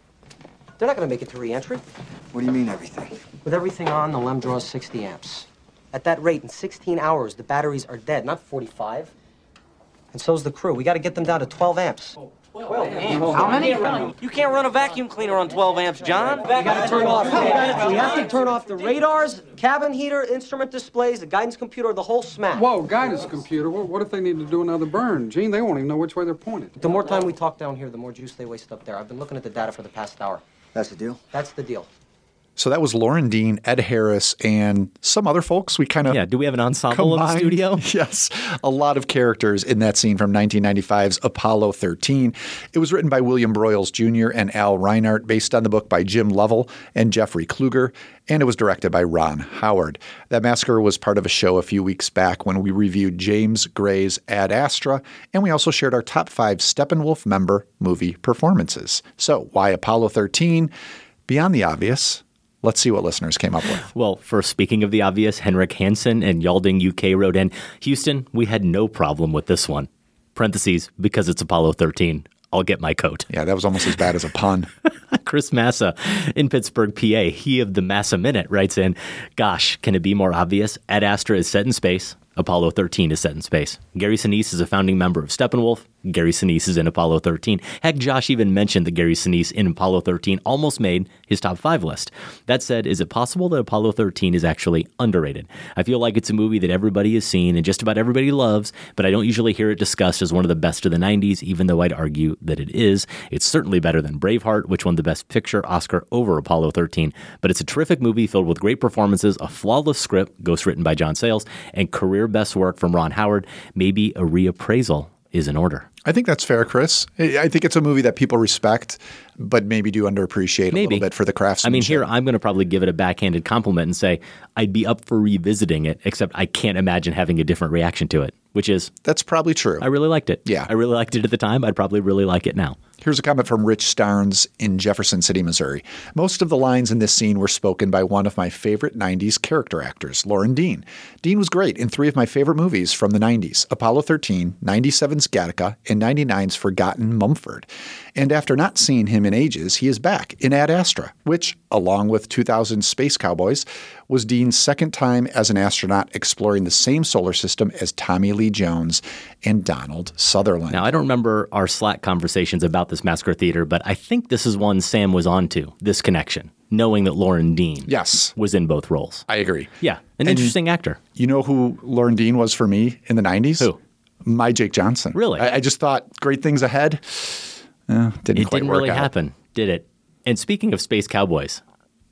They're not going to make it to reentry. What do you mean everything? With everything on, the LEM draws 60 amps. At that rate, in 16 hours, the batteries are dead, not 45. And so's the crew. We got to get them down to 12 amps. 12 amps. How many? You can't run a vacuum cleaner on 12 amps, John. We got to turn off. We have to turn off the radars, cabin heater, instrument displays, the guidance computer, the whole smack. Whoa, guidance computer. What, what if they need to do another burn? Gene, they won't even know which way they're pointed. The more time we talk down here, the more juice they waste up there. I've been looking at the data for the past hour. That's the deal? That's the deal. So that was Loren Dean, Ed Harris, and some other folks. We kind of yeah. Do we have an ensemble in the studio? Yes, a lot of characters in that scene from 1995's Apollo 13. It was written by William Broyles Jr. and Al Reinert, based on the book by Jim Lovell and Jeffrey Kluger, and it was directed by Ron Howard. That massacre was part of a show a few weeks back when we reviewed James Gray's Ad Astra, and we also shared our top five Steppenwolf member movie performances. So, why Apollo 13? Beyond the obvious, Let's see what listeners came up with. Well, for speaking of the obvious, Henrik Hansen and Yalding UK wrote in Houston, we had no problem with this one. Parentheses, because it's Apollo 13. I'll get my coat. Yeah, that was almost as bad as a pun. Chris Massa in Pittsburgh, PA, he of the Massa Minute writes in Gosh, can it be more obvious? Ad Astra is set in space. Apollo 13 is set in space. Gary Sinise is a founding member of Steppenwolf. Gary Sinise is in Apollo 13. Heck, Josh even mentioned that Gary Sinise in Apollo 13 almost made his top five list. That said, is it possible that Apollo 13 is actually underrated? I feel like it's a movie that everybody has seen and just about everybody loves, but I don't usually hear it discussed as one of the best of the 90s, even though I'd argue that it is. It's certainly better than Braveheart, which won the Best Picture Oscar over Apollo 13, but it's a terrific movie filled with great performances, a flawless script, ghostwritten by John Sayles, and career best work from Ron Howard. Maybe a reappraisal is in order. I think that's fair, Chris. I think it's a movie that people respect, but maybe do underappreciate maybe. a little bit for the craftsmanship. I mean, here I'm going to probably give it a backhanded compliment and say I'd be up for revisiting it, except I can't imagine having a different reaction to it, which is that's probably true. I really liked it. Yeah, I really liked it at the time. I'd probably really like it now. Here's a comment from Rich Starnes in Jefferson City, Missouri. Most of the lines in this scene were spoken by one of my favorite 90s character actors, Loren Dean. Dean was great in three of my favorite movies from the 90s Apollo 13, 97's Gattaca, and 99's Forgotten Mumford. And after not seeing him in ages, he is back in Ad Astra, which, along with 2000 Space Cowboys, was Dean's second time as an astronaut exploring the same solar system as Tommy Lee Jones and Donald Sutherland. Now, I don't remember our Slack conversations about this Massacre Theater, but I think this is one Sam was onto, this connection, knowing that Loren Dean yes. was in both roles. I agree. Yeah, an and interesting actor. You know who Lauren Dean was for me in the 90s? Who? My Jake Johnson. Really? I, I just thought great things ahead. Eh, didn't it didn't really out. happen, did it? And speaking of Space Cowboys,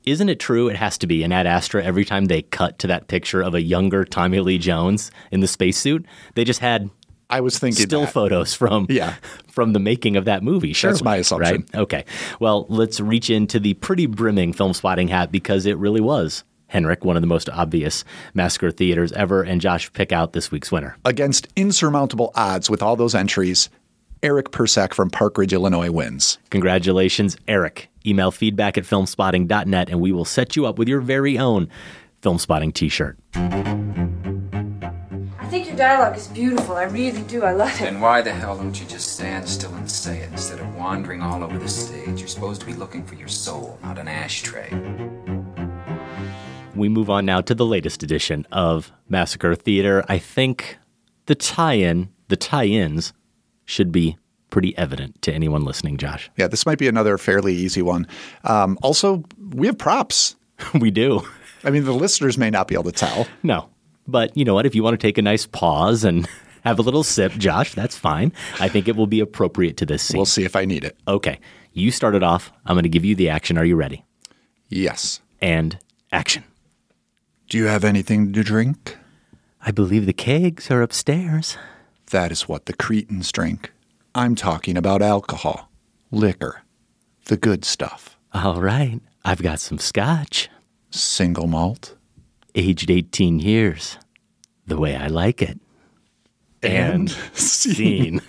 isn't it true it has to be in Ad Astra every time they cut to that picture of a younger Tommy Lee Jones in the spacesuit? They just had I was thinking still that. photos from yeah. from the making of that movie. Sure, That's my assumption. Right? Okay. Well, let's reach into the pretty brimming Filmspotting hat because it really was Henrik, one of the most obvious massacre theaters ever, and Josh pick out this week's winner. Against insurmountable odds with all those entries, Eric Persak from Park Ridge, Illinois wins. Congratulations, Eric. Email feedback at filmspotting.net and we will set you up with your very own Filmspotting t shirt. I think your dialogue is beautiful. I really do. I love it. Then why the hell don't you just stand still and say it instead of wandering all over the stage? You're supposed to be looking for your soul, not an ashtray. We move on now to the latest edition of Massacre Theater. I think the tie in, the tie ins, should be pretty evident to anyone listening, Josh. Yeah, this might be another fairly easy one. Um, also, we have props. we do. I mean, the listeners may not be able to tell. No. But you know what? If you want to take a nice pause and have a little sip, Josh, that's fine. I think it will be appropriate to this scene. We'll see if I need it. Okay. You started off. I'm going to give you the action. Are you ready? Yes. And action. Do you have anything to drink? I believe the kegs are upstairs. That is what the cretins drink. I'm talking about alcohol, liquor, the good stuff. All right. I've got some scotch. Single malt. Aged 18 years. The way I like it. And, scene.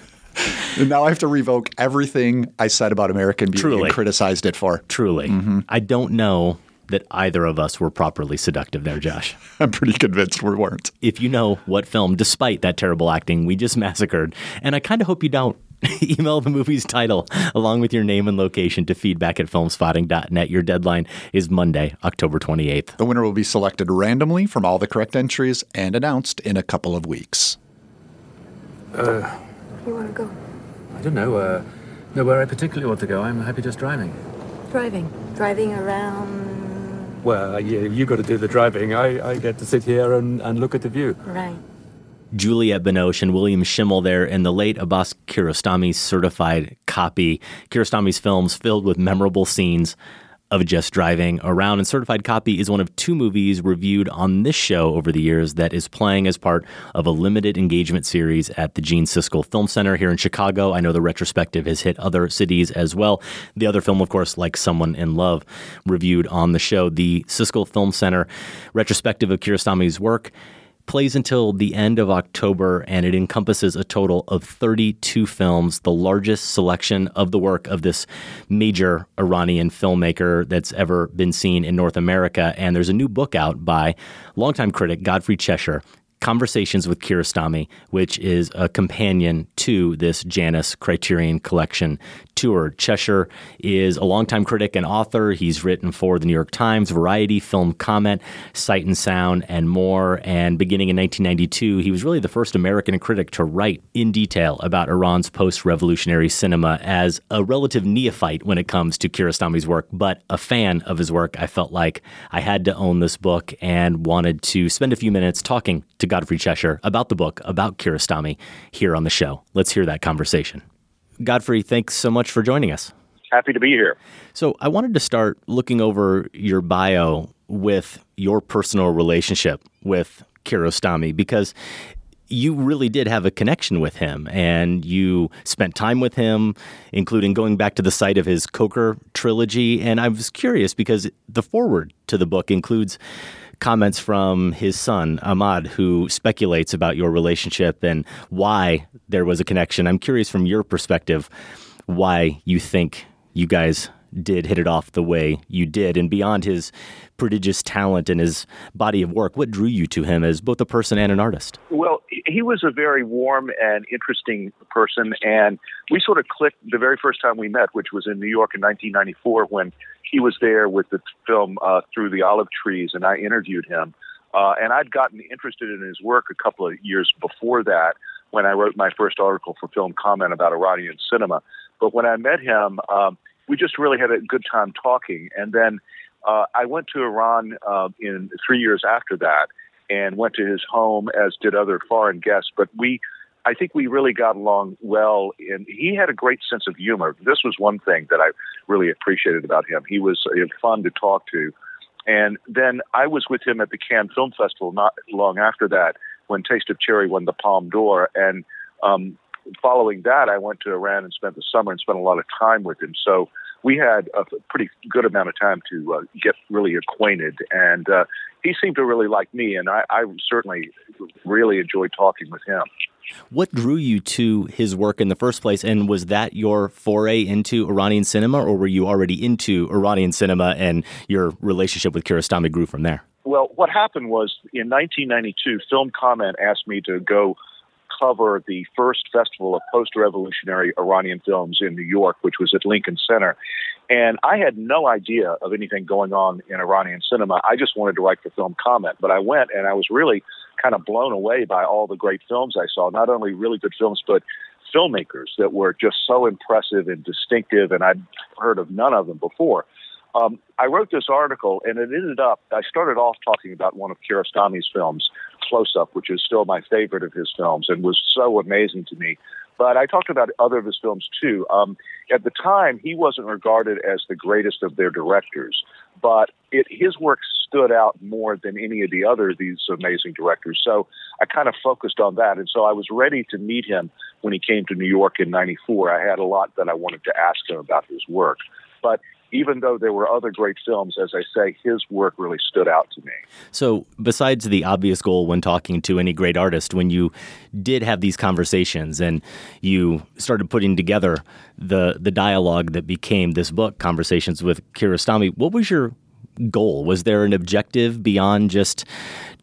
and now I have to revoke everything I said about American Beauty Truly. and criticized it for. Truly. Mm-hmm. I don't know that either of us were properly seductive there, Josh. I'm pretty convinced we weren't. If you know what film, despite that terrible acting, we just massacred, and I kind of hope you don't, email the movie's title along with your name and location to feedback at filmspotting.net. Your deadline is Monday, October 28th. The winner will be selected randomly from all the correct entries and announced in a couple of weeks. Uh, You want to go? I don't know. Uh, nowhere I particularly want to go. I'm happy just driving. Driving. Driving around. Well, you, you got to do the driving. I, I get to sit here and, and look at the view. Right. Juliette Binoche and William Schimmel there in the late Abbas Kiarostami certified copy. Kiarostami's films filled with memorable scenes of just driving around. And Certified Copy is one of two movies reviewed on this show over the years that is playing as part of a limited engagement series at the Gene Siskel Film Center here in Chicago. I know the retrospective has hit other cities as well. The other film, of course, like Someone in Love, reviewed on the show. The Siskel Film Center retrospective of Kiarostami's work plays until the end of October and it encompasses a total of 32 films, the largest selection of the work of this major Iranian filmmaker that's ever been seen in North America. And there's a new book out by longtime critic Godfrey Cheshire. Conversations with Kiarostami, which is a companion to this Janus Criterion Collection tour. Cheshire is a longtime critic and author. He's written for the New York Times, Variety, Film Comment, Sight and Sound, and more. And beginning in 1992, he was really the first American critic to write in detail about Iran's post revolutionary cinema as a relative neophyte when it comes to Kiarostami's work, but a fan of his work. I felt like I had to own this book and wanted to spend a few minutes talking to Godfrey Cheshire about the book, about Kiarostami, here on the show. Let's hear that conversation. Godfrey, thanks so much for joining us. Happy to be here. So, I wanted to start looking over your bio with your personal relationship with Kiarostami because you really did have a connection with him and you spent time with him, including going back to the site of his Koker trilogy. And I was curious because the foreword to the book includes comments from his son, Ahmad, who speculates about your relationship and why there was a connection. I'm curious from your perspective why you think you guys did hit it off the way you did. And beyond his prodigious talent and his body of work, what drew you to him as both a person and an artist? Well, he was a very warm and interesting person, and we sort of clicked the very first time we met, which was in New York in 1994 when he was there with the film uh, Through the Olive Trees, and I interviewed him. Uh, and I'd gotten interested in his work a couple of years before that when I wrote my first article for Film Comment about Iranian cinema. But when I met him, um, we just really had a good time talking. And then uh, I went to Iran uh, in three years after that and went to his home, as did other foreign guests. But we, I think we really got along well. And he had a great sense of humor. This was one thing that I really appreciated about him. He was uh, fun to talk to. And then I was with him at the Cannes Film Festival not long after that when Taste of Cherry won the Palme d'Or. And um, following that, I went to Iran and spent the summer and spent a lot of time with him. So we had a pretty good amount of time to uh, get really acquainted. And uh, he seemed to really like me, and I, I certainly really enjoyed talking with him. What drew you to his work in the first place? And was that your foray into Iranian cinema, or were you already into Iranian cinema and your relationship with Kiarostami grew from there? Well, what happened was in 1992, Film Comment asked me to go cover the first festival of post revolutionary Iranian films in New York, which was at Lincoln Center. And I had no idea of anything going on in Iranian cinema. I just wanted to write for Film Comment. But I went and I was really kind of blown away by all the great films I saw. Not only really good films, but filmmakers that were just so impressive and distinctive, and I'd heard of none of them before. Um, I wrote this article, and it ended up. I started off talking about one of Kiarostami's films, Close Up, which is still my favorite of his films, and was so amazing to me. But I talked about other of his films too. Um, at the time, he wasn't regarded as the greatest of their directors, but it, his work stood out more than any of the other these amazing directors. So I kind of focused on that, and so I was ready to meet him when he came to New York in '94. I had a lot that I wanted to ask him about his work, but even though there were other great films, as I say, his work really stood out to me. So, besides the obvious goal when talking to any great artist, when you did have these conversations and you started putting together the the dialogue that became this book, Conversations with Kiarostami, what was your goal? Was there an objective beyond just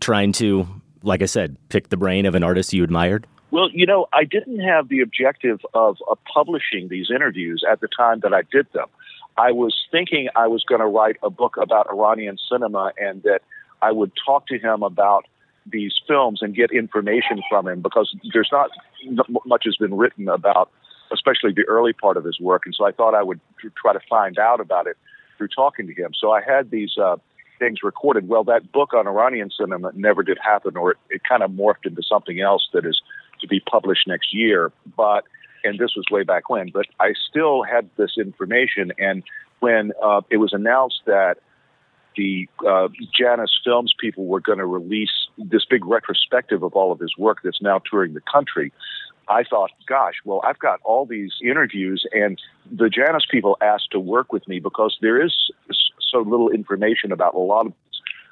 trying to, like I said, pick the brain of an artist you admired? Well, you know, I didn't have the objective of, of publishing these interviews at the time that I did them. I was thinking I was going to write a book about Iranian cinema and that I would talk to him about these films and get information from him because there's not much has been written about, especially the early part of his work. And so I thought I would try to find out about it through talking to him. So I had these uh, things recorded. Well, that book on Iranian cinema never did happen, or it, it kind of morphed into something else that is to be published next year. But and this was way back when, but I still had this information. And when uh, it was announced that the uh, Janus Films people were going to release this big retrospective of all of his work that's now touring the country, I thought, gosh, well, I've got all these interviews, and the Janus people asked to work with me because there is so little information about a lot of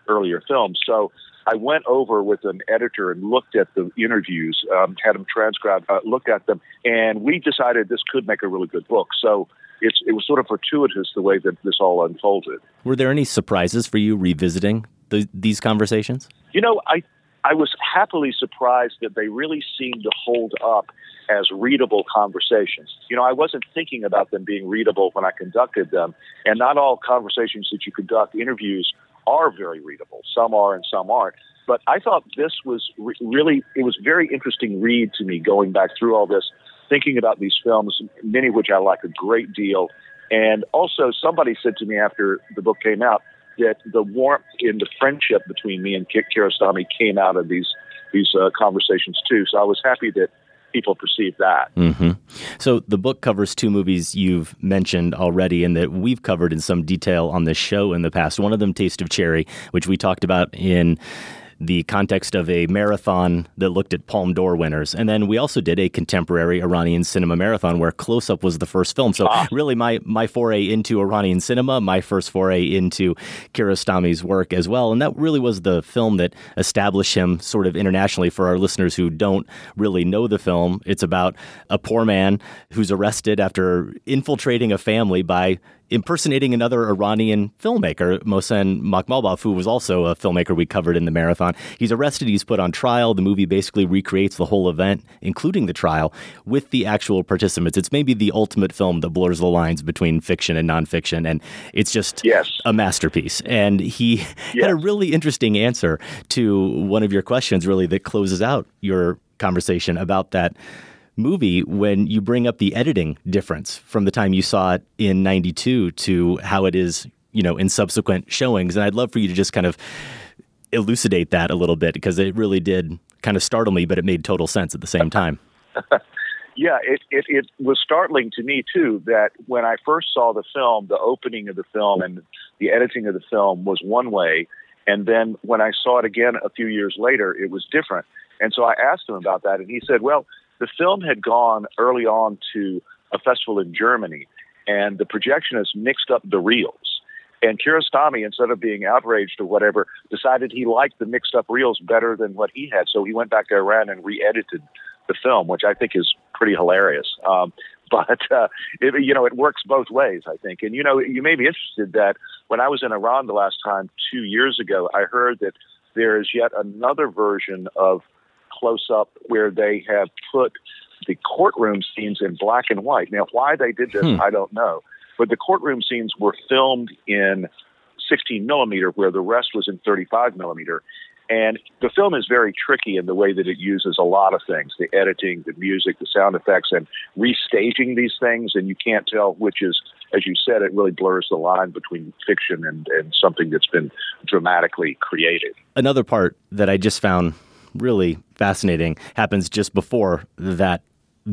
earlier films. So I went over with an editor and looked at the interviews, um, had them transcribed, uh, looked at them, and we decided this could make a really good book. So it's, it was sort of fortuitous the way that this all unfolded. Were there any surprises for you revisiting the, these conversations? You know, I I was happily surprised that they really seemed to hold up as readable conversations. You know, I wasn't thinking about them being readable when I conducted them, and not all conversations that you conduct, interviews, are very readable. Some are and some aren't. But I thought this was re- really, it was very interesting read to me going back through all this, thinking about these films, many of which I like a great deal. And also, somebody said to me after the book came out that the warmth in the friendship between me and Kiarostami came out of these these uh, conversations too. So I was happy that people perceive that. Mm-hmm. So the book covers two movies you've mentioned already and that we've covered in some detail on this show in the past. One of them, Taste of Cherry, which we talked about in the context of a marathon that looked at Palme d'Or winners. And then we also did a contemporary Iranian cinema marathon where Close Up was the first film. So ah. really my my foray into Iranian cinema, my first foray into Kiarostami's work as well. And that really was the film that established him sort of internationally for our listeners who don't really know the film. It's about a poor man who's arrested after infiltrating a family by impersonating another Iranian filmmaker, Mohsen Makhmalbaf, who was also a filmmaker we covered in the marathon. He's arrested, he's put on trial. The movie basically recreates the whole event, including the trial, with the actual participants. It's maybe the ultimate film that blurs the lines between fiction and nonfiction, and it's just yes. a masterpiece. And he yes. had a really interesting answer to one of your questions, really, that closes out your conversation about that movie when you bring up the editing difference from the time you saw it in 92 to how it is, you know, in subsequent showings. And I'd love for you to just kind of elucidate that a little bit because it really did kind of startle me, but it made total sense at the same time. yeah, it, it, it was startling to me too that when I first saw the film, the opening of the film and the editing of the film was one way. And then when I saw it again a few years later, it was different. And so I asked him about that, and he said, Well, the film had gone early on to a festival in Germany, and the projectionist mixed up the reels. And Kiarostami, instead of being outraged or whatever, decided he liked the mixed up reels better than what he had. So he went back to Iran and re edited the film, which I think is pretty hilarious. Um, but, uh, it, you know, it works both ways, I think. And, you know, you may be interested that when I was in Iran the last time, two years ago, I heard that there is yet another version of close up where they have put the courtroom scenes in black and white. Now, why they did this, hmm. I don't know. But the courtroom scenes were filmed in 16 millimeter, where the rest was in 35 millimeter. And the film is very tricky in the way that it uses a lot of things the editing, the music, the sound effects, and restaging these things. And you can't tell which is, as you said, it really blurs the line between fiction and, and something that's been dramatically created. Another part that I just found really fascinating. Happens just before that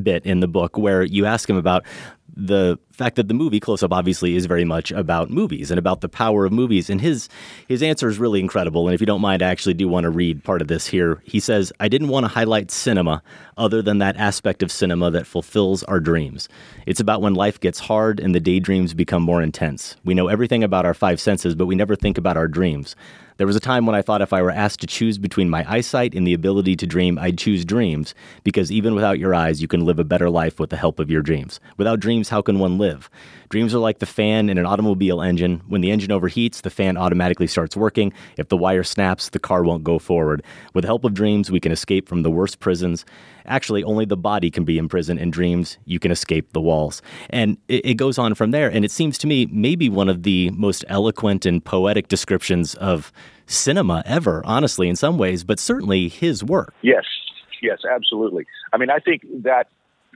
bit in the book where you ask him about the fact that the movie close up obviously is very much about movies and about the power of movies. And his his answer is really incredible. And if you don't mind I actually do want to read part of this here. He says I didn't want to highlight cinema other than that aspect of cinema that fulfills our dreams. It's about when life gets hard and the daydreams become more intense. We know everything about our five senses but we never think about our dreams there was a time when I thought if I were asked to choose between my eyesight and the ability to dream, I'd choose dreams, because even without your eyes, you can live a better life with the help of your dreams. Without dreams, how can one live? Dreams are like the fan in an automobile engine. When the engine overheats, the fan automatically starts working. If the wire snaps, the car won't go forward. With the help of dreams, we can escape from the worst prisons. Actually, only the body can be imprisoned in dreams. You can escape the walls. And it, it goes on from there. And it seems to me maybe one of the most eloquent and poetic descriptions of cinema ever, honestly, in some ways, but certainly his work. Yes, yes, absolutely. I mean, I think that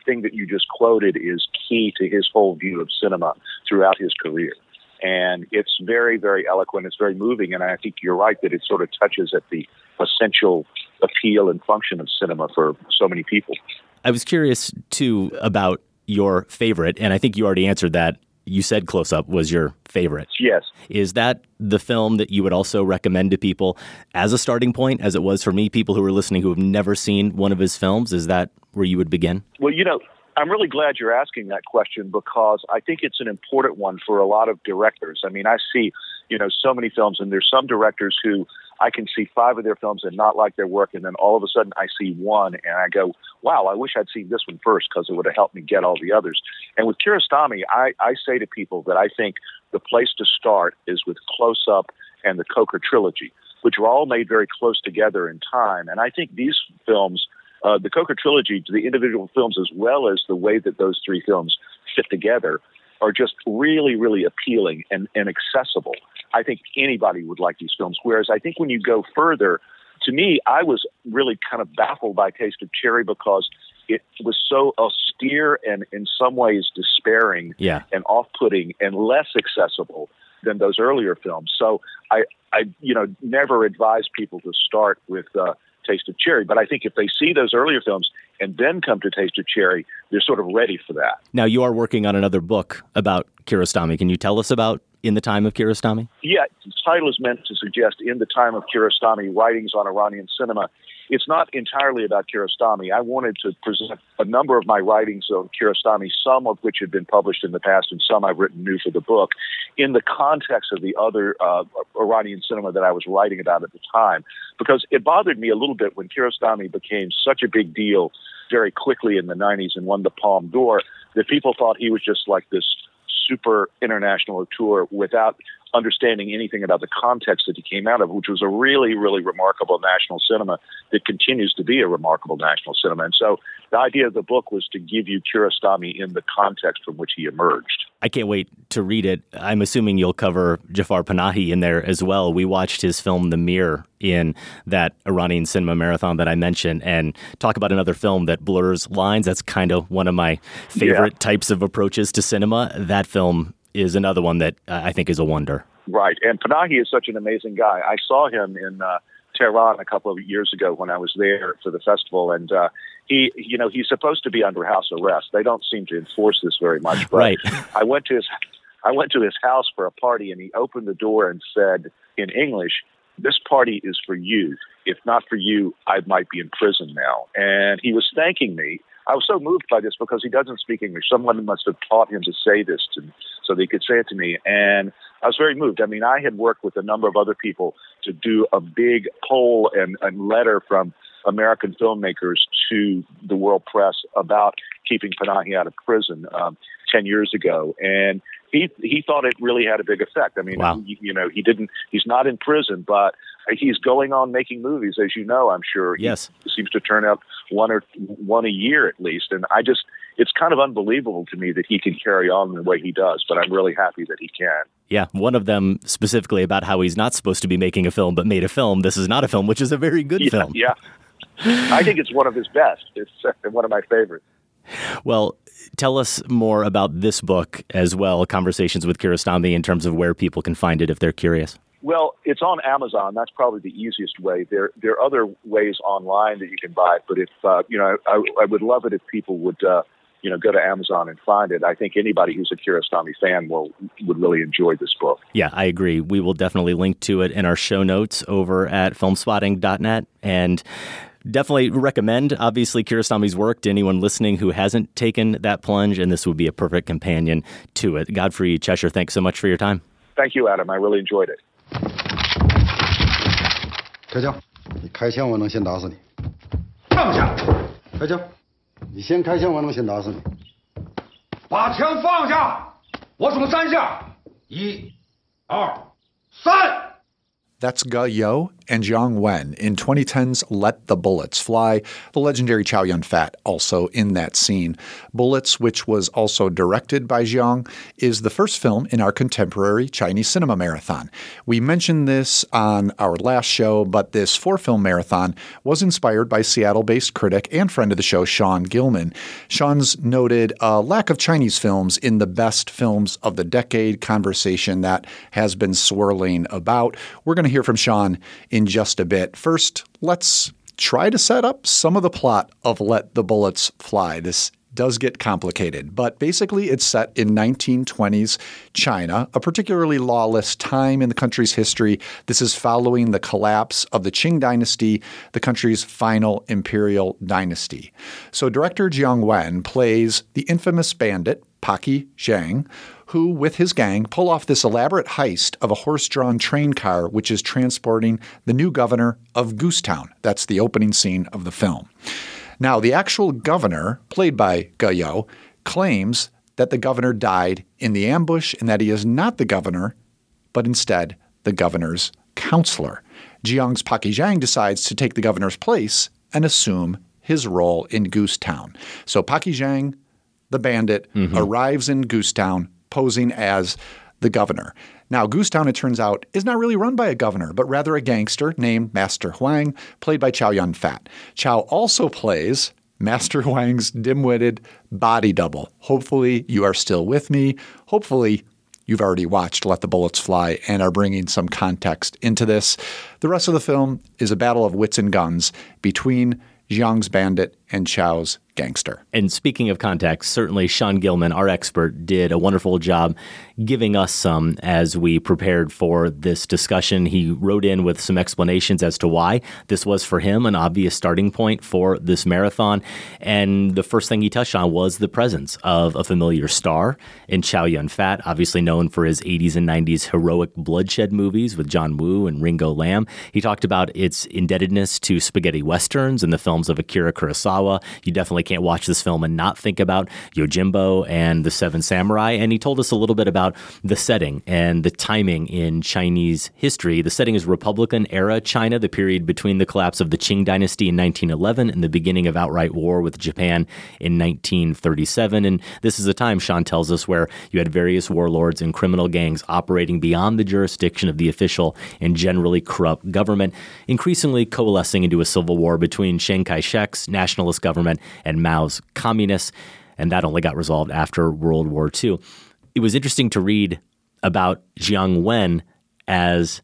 thing that you just quoted is key to his whole view of cinema throughout his career. And it's very, very eloquent. It's very moving. And I think you're right that it sort of touches at the essential appeal and function of cinema for so many people. I was curious, too, about your favorite. And I think you already answered that. You said Close Up was your favorite. Yes. Is that the film that you would also recommend to people as a starting point, as it was for me, people who are listening who have never seen one of his films? Is that where you would begin? Well, you know, I'm really glad you're asking that question because I think it's an important one for a lot of directors. I mean, I see, you know, so many films, and there's some directors who I can see five of their films and not like their work, and then all of a sudden I see one and I go, wow, I wish I'd seen this one first because it would have helped me get all the others. And with Kiarostami, I, I say to people that I think the place to start is with Close Up and the Koker trilogy, which were all made very close together in time. And I think these films uh, the Koker trilogy the individual films as well as the way that those three films fit together are just really, really appealing and, and accessible. I think anybody would like these films. Whereas I think when you go further, to me, I was really kind of baffled by Taste of Cherry because it was so austere and in some ways despairing yeah. and off-putting and less accessible than those earlier films. So I, I, you know, never advise people to start with uh, Taste of Cherry. But I think if they see those earlier films and then come to Taste of Cherry, they're sort of ready for that. Now, you are working on another book about Kiarostami. Can you tell us about In the Time of Kiarostami? Yeah, the title is meant to suggest In the Time of Kiarostami Writings on Iranian Cinema. It's not entirely about Kiarostami. I wanted to present a number of my writings on Kiarostami, some of which had been published in the past and some I've written new for the book, in the context of the other uh, Iranian cinema that I was writing about at the time. Because it bothered me a little bit when Kiarostami became such a big deal very quickly in the 90s and won the Palme d'Or that people thought he was just like this super international auteur without understanding anything about the context that he came out of, which was a really, really remarkable national cinema that continues to be a remarkable national cinema. And so the idea of the book was to give you Kiarostami in the context from which he emerged. I can't wait to read it. I'm assuming you'll cover Jafar Panahi in there as well. We watched his film The Mirror in that Iranian cinema marathon that I mentioned and talk about another film that blurs lines. That's kind of one of my favorite yeah. types of approaches to cinema. That film is another one that I think is a wonder. Right. And Panahi is such an amazing guy. I saw him in uh, Tehran a couple of years ago when I was there for the festival. And uh, he, you know, he's supposed to be under house arrest. They don't seem to enforce this very much. But right. I went to his, I went to his house for a party, and he opened the door and said in English, "This party is for you. If not for you, I might be in prison now." And he was thanking me. I was so moved by this because he doesn't speak English. Someone must have taught him to say this to me so that he could say it to me. And I was very moved. I mean, I had worked with a number of other people to do a big poll and, and letter from American filmmakers to the world press about keeping Panahi out of prison um, 10 years ago. And he, he thought it really had a big effect. I mean, wow. you, you know, he didn't, he's not in prison, but he's going on making movies, as you know, I'm sure. Yes. He seems to turn out one or one a year at least. And I just, it's kind of unbelievable to me that he can carry on the way he does. But I'm really happy that he can. Yeah, one of them specifically about how he's not supposed to be making a film, but made a film. This is not a film, which is a very good yeah, film. Yeah, I think it's one of his best. It's uh, one of my favorites. Well, tell us more about this book as well, Conversations with Kiarostami, in terms of where people can find it if they're curious. Well, it's on Amazon. That's probably the easiest way. There, there are other ways online that you can buy it. But if uh, you know, I, I would love it if people would, uh, you know, go to Amazon and find it. I think anybody who's a Kiarostami fan will would really enjoy this book. Yeah, I agree. We will definitely link to it in our show notes over at filmspotting.net and definitely recommend, obviously, Kiarostami's work to anyone listening who hasn't taken that plunge, and this would be a perfect companion to it. Godfrey Cheshire, thanks so much for your time. Thank you, Adam. I really enjoyed it. 开枪！你开枪，我能先打死你！放下！开枪！你先开枪，我能先打死你！把枪放下！我数三下，一、二、三。That's and Jiang Wen in 2010's Let the Bullets Fly, the legendary Chow Yun Fat also in that scene. Bullets, which was also directed by Jiang, is the first film in our contemporary Chinese cinema marathon. We mentioned this on our last show, but this four film marathon was inspired by Seattle based critic and friend of the show, Sean Gilman. Sean's noted a lack of Chinese films in the best films of the decade conversation that has been swirling about. We're going to hear from Sean in just a bit. First, let's try to set up some of the plot of Let the Bullets Fly. This does get complicated, but basically it's set in 1920s China, a particularly lawless time in the country's history. This is following the collapse of the Qing dynasty, the country's final imperial dynasty. So director Jiang Wen plays the infamous bandit Pocky Zhang, who, with his gang, pull off this elaborate heist of a horse drawn train car which is transporting the new governor of Goosetown. That's the opening scene of the film. Now, the actual governor, played by Ge You, claims that the governor died in the ambush and that he is not the governor, but instead the governor's counselor. Jiang's Pocky Zhang decides to take the governor's place and assume his role in Goosetown. So Pocky Zhang, the bandit, mm-hmm. arrives in Goosetown posing as the governor. Now, Goosetown, it turns out, is not really run by a governor, but rather a gangster named Master Huang, played by Chow Yun Fat. Chow also plays Master Huang's dim witted body double. Hopefully, you are still with me. Hopefully, you've already watched Let the Bullets Fly and are bringing some context into this. The rest of the film is a battle of wits and guns between Jiang's bandit and Chow's gangster. And speaking of context, certainly Sean Gilman, our expert, did a wonderful job giving us some as we prepared for this discussion. He wrote in with some explanations as to why this was for him an obvious starting point for this marathon. And the first thing he touched on was the presence of a familiar star in Chow Yun Fat, obviously known for his 80s and 90s heroic bloodshed movies with John Woo and Ringo Lam. He talked about its indebtedness to spaghetti westerns and the films of Akira Kurosawa. You definitely can't watch this film and not think about Yojimbo and the Seven Samurai. And he told us a little bit about the setting and the timing in Chinese history. The setting is Republican era China, the period between the collapse of the Qing dynasty in 1911 and the beginning of outright war with Japan in 1937. And this is a time, Sean tells us, where you had various warlords and criminal gangs operating beyond the jurisdiction of the official and generally corrupt government, increasingly coalescing into a civil war between Chiang Kai shek's nationalist government and Mao's communists. And that only got resolved after World War II. It was interesting to read about Jiang Wen as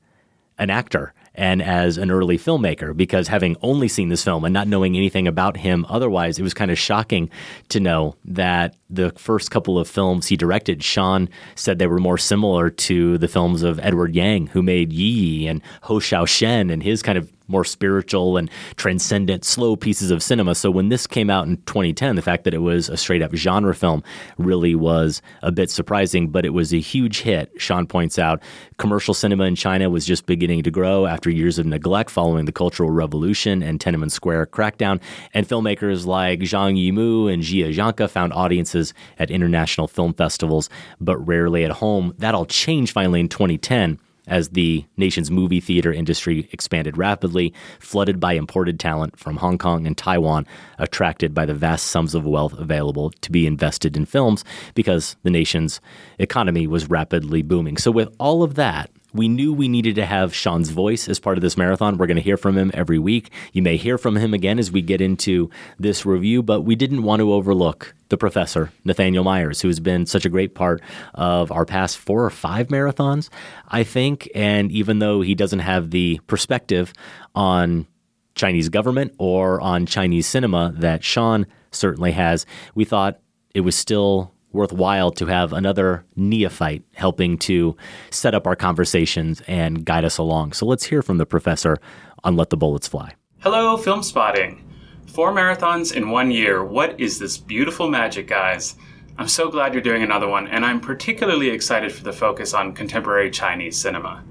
an actor and as an early filmmaker because having only seen this film and not knowing anything about him otherwise, it was kind of shocking to know that the first couple of films he directed, Sean said they were more similar to the films of Edward Yang, who made Yi Yi and Hou Hsiao-hsien and his kind of more spiritual and transcendent, slow pieces of cinema. So when this came out in 2010, the fact that it was a straight up genre film really was a bit surprising, but it was a huge hit. Sean points out commercial cinema in China was just beginning to grow after years of neglect following the Cultural Revolution and Tiananmen Square crackdown. And filmmakers like Zhang Yimou and Jia Zhangke found audiences at international film festivals, but rarely at home. That all changed finally in 2010 as the nation's movie theater industry expanded rapidly, flooded by imported talent from Hong Kong and Taiwan, attracted by the vast sums of wealth available to be invested in films because the nation's economy was rapidly booming. So, with all of that, we knew we needed to have Sean's voice as part of this marathon. We're going to hear from him every week. You may hear from him again as we get into this review, but we didn't want to overlook the professor, Nathaniel Myers, who has been such a great part of our past four or five marathons, I think. And even though he doesn't have the perspective on Chinese government or on Chinese cinema that Sean certainly has, we thought it was still worthwhile to have another neophyte helping to set up our conversations and guide us along. So let's hear from the professor on Let the Bullets Fly. Hello, Filmspotting. Four marathons in one year. What is this beautiful magic, guys? I'm so glad you're doing another one, and I'm particularly excited for the focus on contemporary Chinese cinema.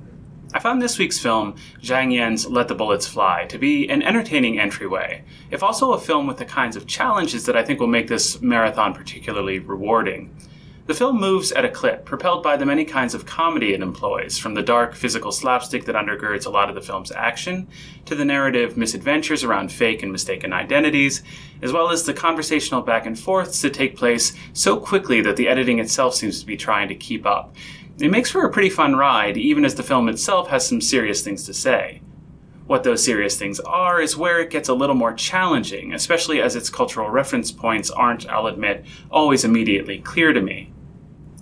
I found this week's film, Zhang Yan's Let the Bullets Fly, to be an entertaining entryway, if also a film with the kinds of challenges that I think will make this marathon particularly rewarding. The film moves at a clip, propelled by the many kinds of comedy it employs, from the dark physical slapstick that undergirds a lot of the film's action, to the narrative misadventures around fake and mistaken identities, as well as the conversational back and forths that take place so quickly that the editing itself seems to be trying to keep up. It makes for a pretty fun ride, even as the film itself has some serious things to say. What those serious things are is where it gets a little more challenging, especially as its cultural reference points aren't, I'll admit, always immediately clear to me.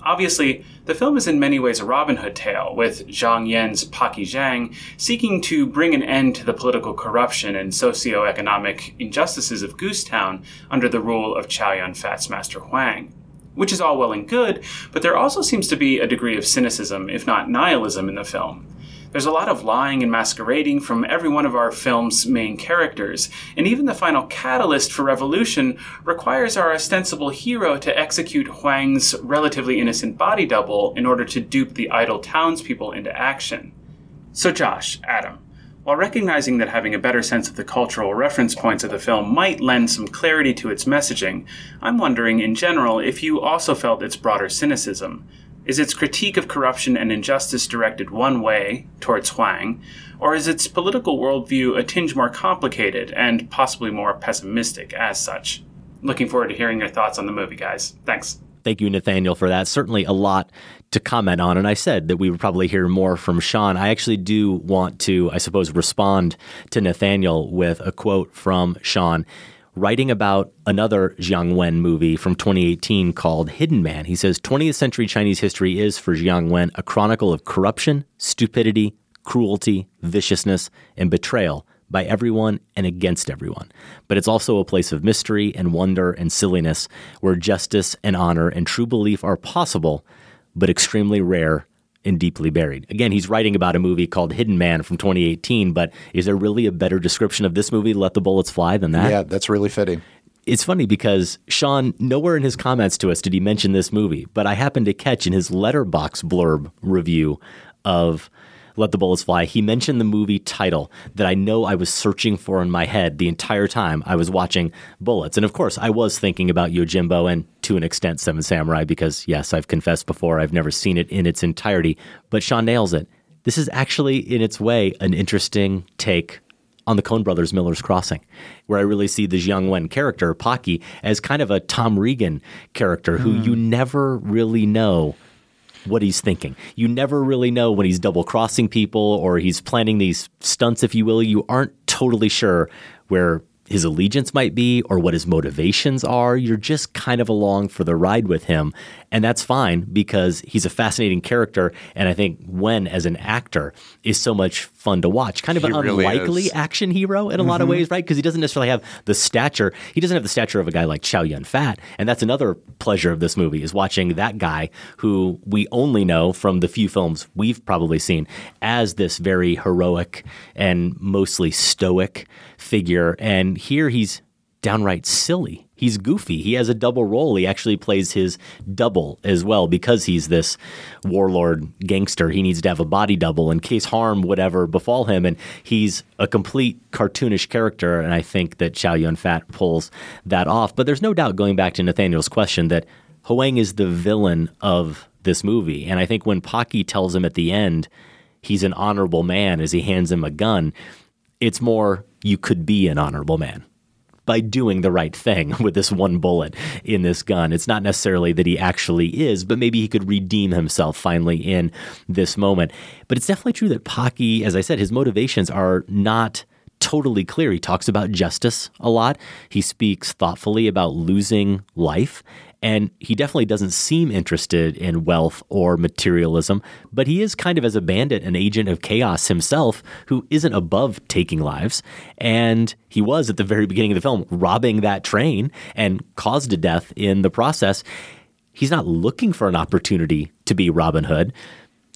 Obviously, the film is in many ways a Robin Hood tale, with Zhang Yan's Pocky Zhang seeking to bring an end to the political corruption and socio-economic injustices of Goosetown under the rule of Chow Yun Fat's master Huang which is all well and good, but there also seems to be a degree of cynicism, if not nihilism, in the film. There's a lot of lying and masquerading from every one of our film's main characters, and even the final catalyst for revolution requires our ostensible hero to execute Huang's relatively innocent body double in order to dupe the idle townspeople into action. So, Josh, Adam, while recognizing that having a better sense of the cultural reference points of the film might lend some clarity to its messaging, I'm wondering, in general, if you also felt its broader cynicism. Is its critique of corruption and injustice directed one way, towards Huang, or is its political worldview a tinge more complicated and possibly more pessimistic as such? Looking forward to hearing your thoughts on the movie, guys. Thanks. Thank you, Nathaniel, for that. Certainly a lot to comment on. And I said that we would probably hear more from Sean. I actually do want to, I suppose, respond to Nathaniel with a quote from Sean writing about another Jiang Wen movie from 2018 called Hidden Man. He says 20th century Chinese history is, for Jiang Wen, a chronicle of corruption, stupidity, cruelty, viciousness, and betrayal by everyone and against everyone. But it's also a place of mystery and wonder and silliness where justice and honor and true belief are possible, but extremely rare and deeply buried. Again, he's writing about a movie called Hidden Man from 2018, but is there really a better description of this movie, Let the Bullets Fly, than that? Yeah, that's really fitting. It's funny because Sean, nowhere in his comments to us did he mention this movie, but I happened to catch in his Letterboxd blurb review of let the Bullets Fly, he mentioned the movie title that I know I was searching for in my head the entire time I was watching Bullets. And of course, I was thinking about Yojimbo and to an extent Seven Samurai because, yes, I've confessed before I've never seen it in its entirety. But Sean nails it. This is actually, in its way, an interesting take on the Coen Brothers Miller's Crossing, where I really see the Jiang Wen character, Pocky, as kind of a Tom Reagan character who mm. you never really know what he's thinking. You never really know when he's double crossing people or he's planning these stunts, if you will. You aren't totally sure where his allegiance might be or what his motivations are. You're just kind of along for the ride with him. And that's fine because he's a fascinating character. And I think Wen, as an actor, is so much fun to watch. Kind of he an really unlikely is. action hero in a mm-hmm. lot of mm-hmm. ways, right? Because he doesn't necessarily have the stature. He doesn't have the stature of a guy like Chow Yun Fat. And that's another pleasure of this movie is watching that guy who we only know from the few films we've probably seen as this very heroic and mostly stoic figure. And here he's downright silly. He's goofy. He has a double role. He actually plays his double as well because he's this warlord gangster. He needs to have a body double in case harm would ever befall him. And he's a complete cartoonish character. And I think that Chow Yun Fat pulls that off. But there's no doubt, going back to Nathaniel's question, that Huang is the villain of this movie. And I think when Pocky tells him at the end, he's an honorable man as he hands him a gun. It's more you could be an honorable man by doing the right thing with this one bullet in this gun. It's not necessarily that he actually is, but maybe he could redeem himself finally in this moment. But it's definitely true that Pocky, as I said, his motivations are not totally clear. He talks about justice a lot. He speaks thoughtfully about losing life. And he definitely doesn't seem interested in wealth or materialism, but he is kind of as a bandit, an agent of chaos himself who isn't above taking lives. And he was at the very beginning of the film robbing that train and caused a death in the process. He's not looking for an opportunity to be Robin Hood.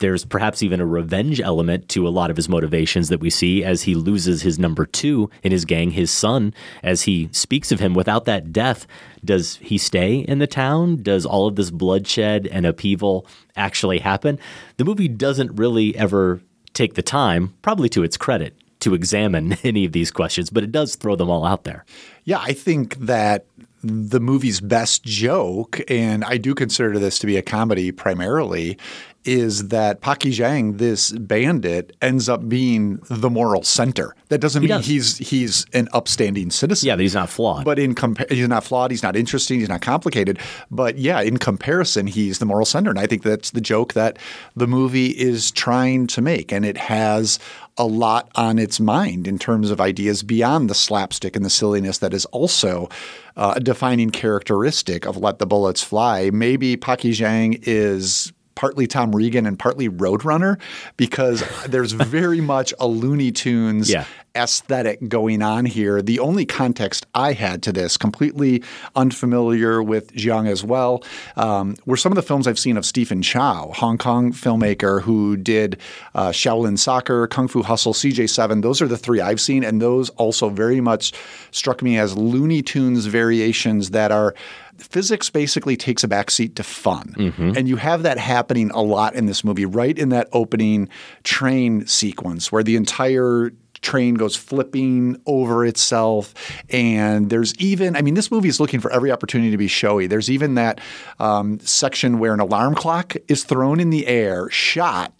There's perhaps even a revenge element to a lot of his motivations that we see as he loses his number two in his gang, his son, as he speaks of him. Without that death, does he stay in the town? Does all of this bloodshed and upheaval actually happen? The movie doesn't really ever take the time, probably to its credit, to examine any of these questions, but it does throw them all out there. Yeah, I think that the movie's best joke, and I do consider this to be a comedy primarily, is that Pocky Zhang, this bandit, ends up being the moral center. That doesn't He mean does. he's he's an upstanding citizen. Yeah, he's not flawed. But in compa- he's not flawed. He's not interesting. He's not complicated. But yeah, in comparison, he's the moral center, and I think that's the joke that the movie is trying to make, and it has a lot on its mind in terms of ideas beyond the slapstick and the silliness that is also uh, a defining characteristic of Let the Bullets Fly. Maybe Pocky Zhang is partly Tom Reagan and partly Roadrunner because there's very much a Looney Tunes Yeah. aesthetic going on here. The only context I had to this, completely unfamiliar with Zhang as well, um, were some of the films I've seen of Stephen Chow, Hong Kong filmmaker who did uh, Shaolin Soccer, Kung Fu Hustle, CJ7. Those are the three I've seen, and those also very much struck me as Looney Tunes variations that are physics basically takes a backseat to fun. And you have that happening a lot in this movie, right in that opening train sequence where the entire train goes flipping over itself. And there's even, I mean, this movie is looking for every opportunity to be showy. There's even that um, section where an alarm clock is thrown in the air, shot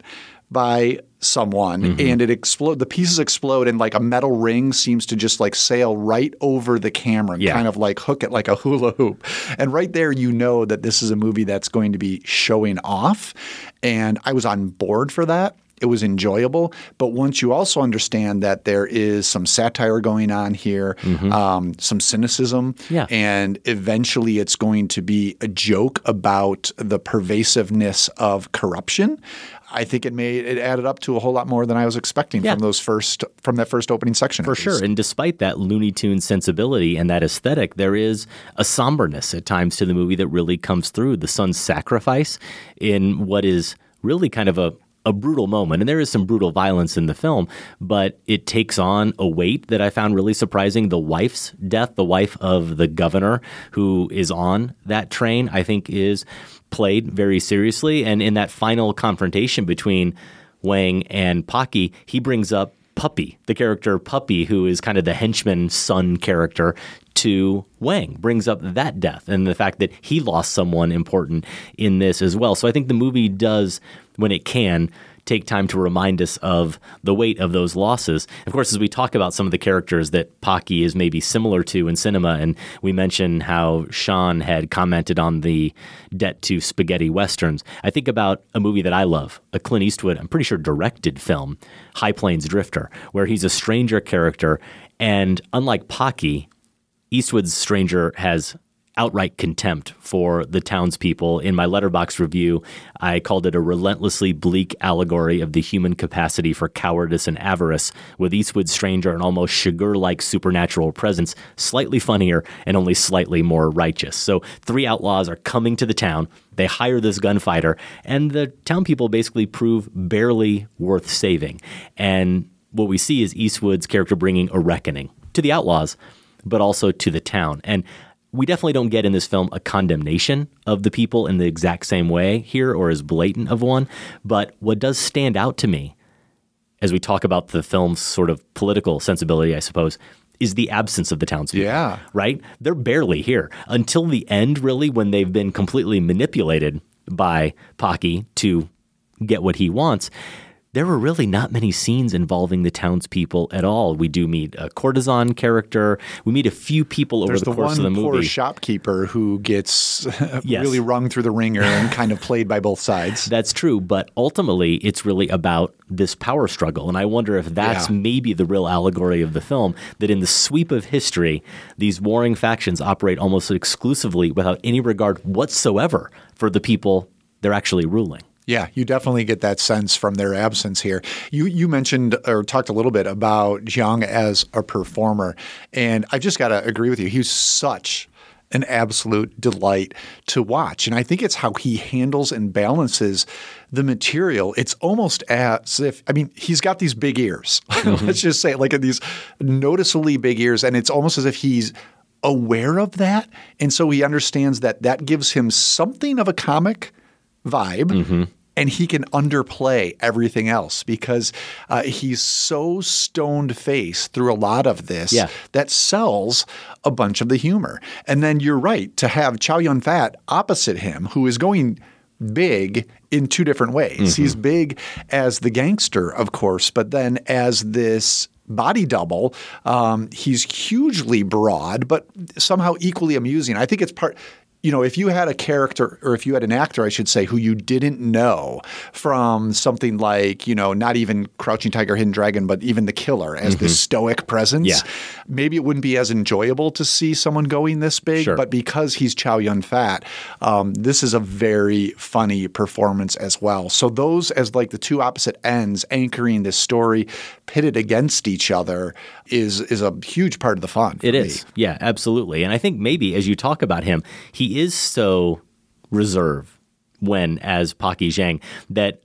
by someone and it explode the pieces explode and like a metal ring seems to just like sail right over the camera and Yeah. kind of like hook it like a hula hoop and right there you know that this is a movie that's going to be showing off and i was on board for that it was enjoyable but once you also understand that there is some satire going on here um, some cynicism Yeah. and eventually it's going to be a joke about the pervasiveness of corruption. I think it made it added up to a whole lot more than I was expecting Yeah. from those first from that first opening section. For sure. And despite that Looney Tunes sensibility and that aesthetic, there is a somberness at times to the movie that really comes through. The son's sacrifice in what is really kind of a a brutal moment, and there is some brutal violence in the film, but it takes on a weight that I found really surprising. The wife's death, the wife of the governor who is on that train, I think is played very seriously. And in that final confrontation between Huang and Pocky, he brings up Puppy, the character Puppy, who is kind of the henchman son character to Huang, brings up that death and the fact that he lost someone important in this as well. So I think the movie does, when it can, take time to remind us of the weight of those losses. Of course, as we talk about some of the characters that Pocky is maybe similar to in cinema, and we mention how Sean had commented on the debt to spaghetti westerns, I think about a movie that I love, a Clint Eastwood, I'm pretty sure directed film, High Plains Drifter, where he's a stranger character. And unlike Pocky, Eastwood's Stranger has outright contempt for the townspeople. In my Letterboxd review, I called it a relentlessly bleak allegory of the human capacity for cowardice and avarice, with Eastwood's Stranger an almost Chigurh like supernatural presence, slightly funnier and only slightly more righteous. So, three outlaws are coming to the town. They hire this gunfighter, and the town people basically prove barely worth saving. And what we see is Eastwood's character bringing a reckoning to the outlaws, but also to the town. And we definitely don't get in this film a condemnation of the people in the exact same way here or as blatant of one. But what does stand out to me as we talk about the film's sort of political sensibility, I suppose, is the absence of the townspeople. Yeah. Right? They're barely here until the end, really, when they've been completely manipulated by Pocky to get what he wants. There were really not many scenes involving the townspeople at all. We do meet a courtesan character. We meet a few people over There's the, the, course of the poor movie. shopkeeper who gets Yes. really rung through the wringer and kind of played by both sides. That's true, but ultimately it's really about this power struggle. And I wonder if that's Yeah. maybe the real allegory of the film that in the sweep of history, these warring factions operate almost exclusively without any regard whatsoever for the people they're actually ruling. Yeah, you definitely get that sense from their absence here. You you mentioned or talked a little bit about Jiang as a performer, and I've just got to agree with you. He's such an absolute delight to watch, and I think it's how he handles and balances the material. It's almost as if I mean he's got these big ears. Mm-hmm. Let's just say like these noticeably big ears, and it's almost as if he's aware of that, and so he understands that that gives him something of a comic vibe. Mm-hmm. And he can underplay everything else because uh, he's so stoned faced through a lot of this Yeah. that sells a bunch of the humor. And then you're right to have Chow Yun Fat opposite him, who is going big in two different ways. Mhm. He's big as the gangster, of course, but then as this body double, um, he's hugely broad, but somehow equally amusing. I think it's part. You know, if you had a character, or if you had an actor, I should say, who you didn't know from something like, you know, not even Crouching Tiger, Hidden Dragon, but even The Killer as this Mhm. stoic presence, Yeah. maybe it wouldn't be as enjoyable to see someone going this big. Sure. But because he's Chow Yun Fat, um, this is a very funny performance as well. So those as like the two opposite ends anchoring this story pitted against each other is is a huge part of the fun. It is. Yeah, absolutely. And I think maybe as you talk about him, he is so reserved when as Pocky Zhang that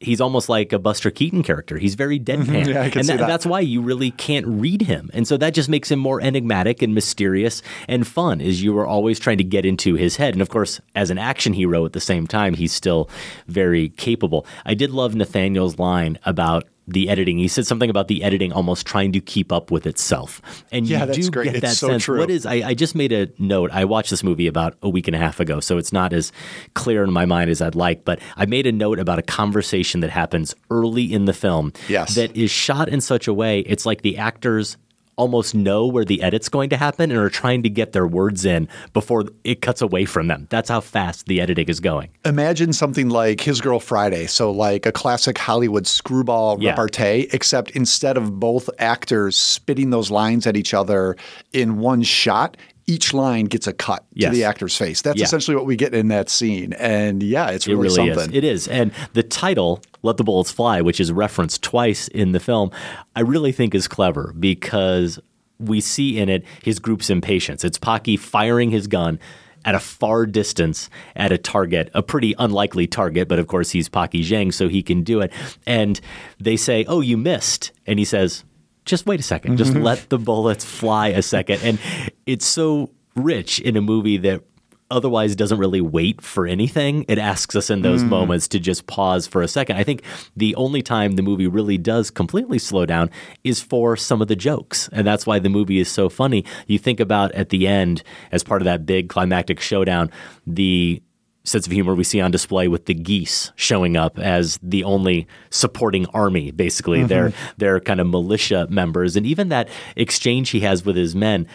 he's almost like a Buster Keaton character. He's very deadpan. Mm-hmm. Yeah, I can and see that. that's why you really can't read him. And so that just makes him more enigmatic and mysterious and fun as you are always trying to get into his head. And of course, as an action hero at the same time, he's still very capable. I did love Nathaniel's line about the editing. He said something about the editing almost trying to keep up with itself. And Yeah, you that's do great. get It's that so sense. true. What is I, I just made a note. I watched this movie about a week and a half ago, so it's not as clear in my mind as I'd like. But I made a note about a conversation that happens early in the film Yes. that is shot in such a way it's like the actors almost know where the edit's going to happen and are trying to get their words in before it cuts away from them. That's how fast the editing is going. Imagine something like His Girl Friday, so like a classic Hollywood screwball Yeah. repartee, except instead of both actors spitting those lines at each other in one shot, each line gets a cut Yes. to the actor's face. That's Yeah. essentially what we get in that scene. And yeah, it's It really, really something. is. It is. And the title, Let the Bullets Fly, which is referenced twice in the film, I really think is clever because we see in it his group's impatience. It's Pocky firing his gun at a far distance at a target, a pretty unlikely target, but of course he's Pocky Zhang, so he can do it. And they say, Oh, you missed. And he says, Just wait a 2nd Just Mhm. let the bullets fly a second. And it's so rich in a movie that otherwise doesn't really wait for anything. It asks us in those Mm. moments to just pause for a second. I think the only time the movie really does completely slow down is for some of the jokes. And that's why the movie is so funny. You think about at the end, as part of that big climactic showdown, the sense of humor we see on display with the geese showing up as the only supporting army basically Mhm. they're they're kind of militia members and even that exchange he has with his men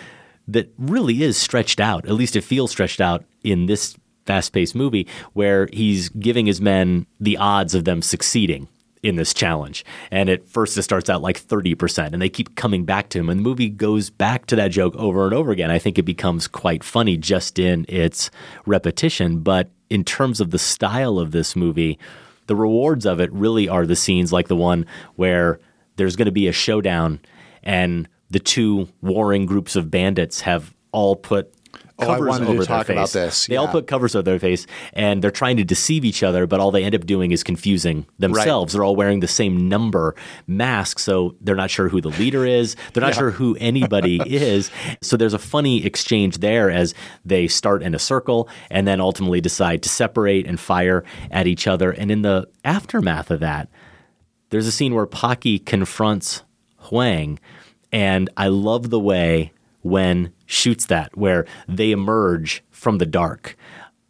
that really is stretched out at least it feels stretched out in this fast-paced movie where he's giving his men the odds of them succeeding in this challenge. And at first it starts out like 30%, and they keep coming back to him. And the movie goes back to that joke over and over again. I think it becomes quite funny just in its repetition. But in terms of the style of this movie, the rewards of it really are the scenes like the one where there's going to be a showdown and the two warring groups of bandits have all put Oh, covers to over talk their about face. this, They all put covers over their face and they're trying to deceive each other, but all they end up doing is confusing themselves. They're all wearing the same number mask, so they're not sure who the leader is. They're not Yeah. sure who anybody is. So there's a funny exchange there as they start in a circle and then ultimately decide to separate and fire at each other. And in the aftermath of that, there's a scene where Pocky confronts Huang, and I love the way Wen shoots that, where they emerge from the dark,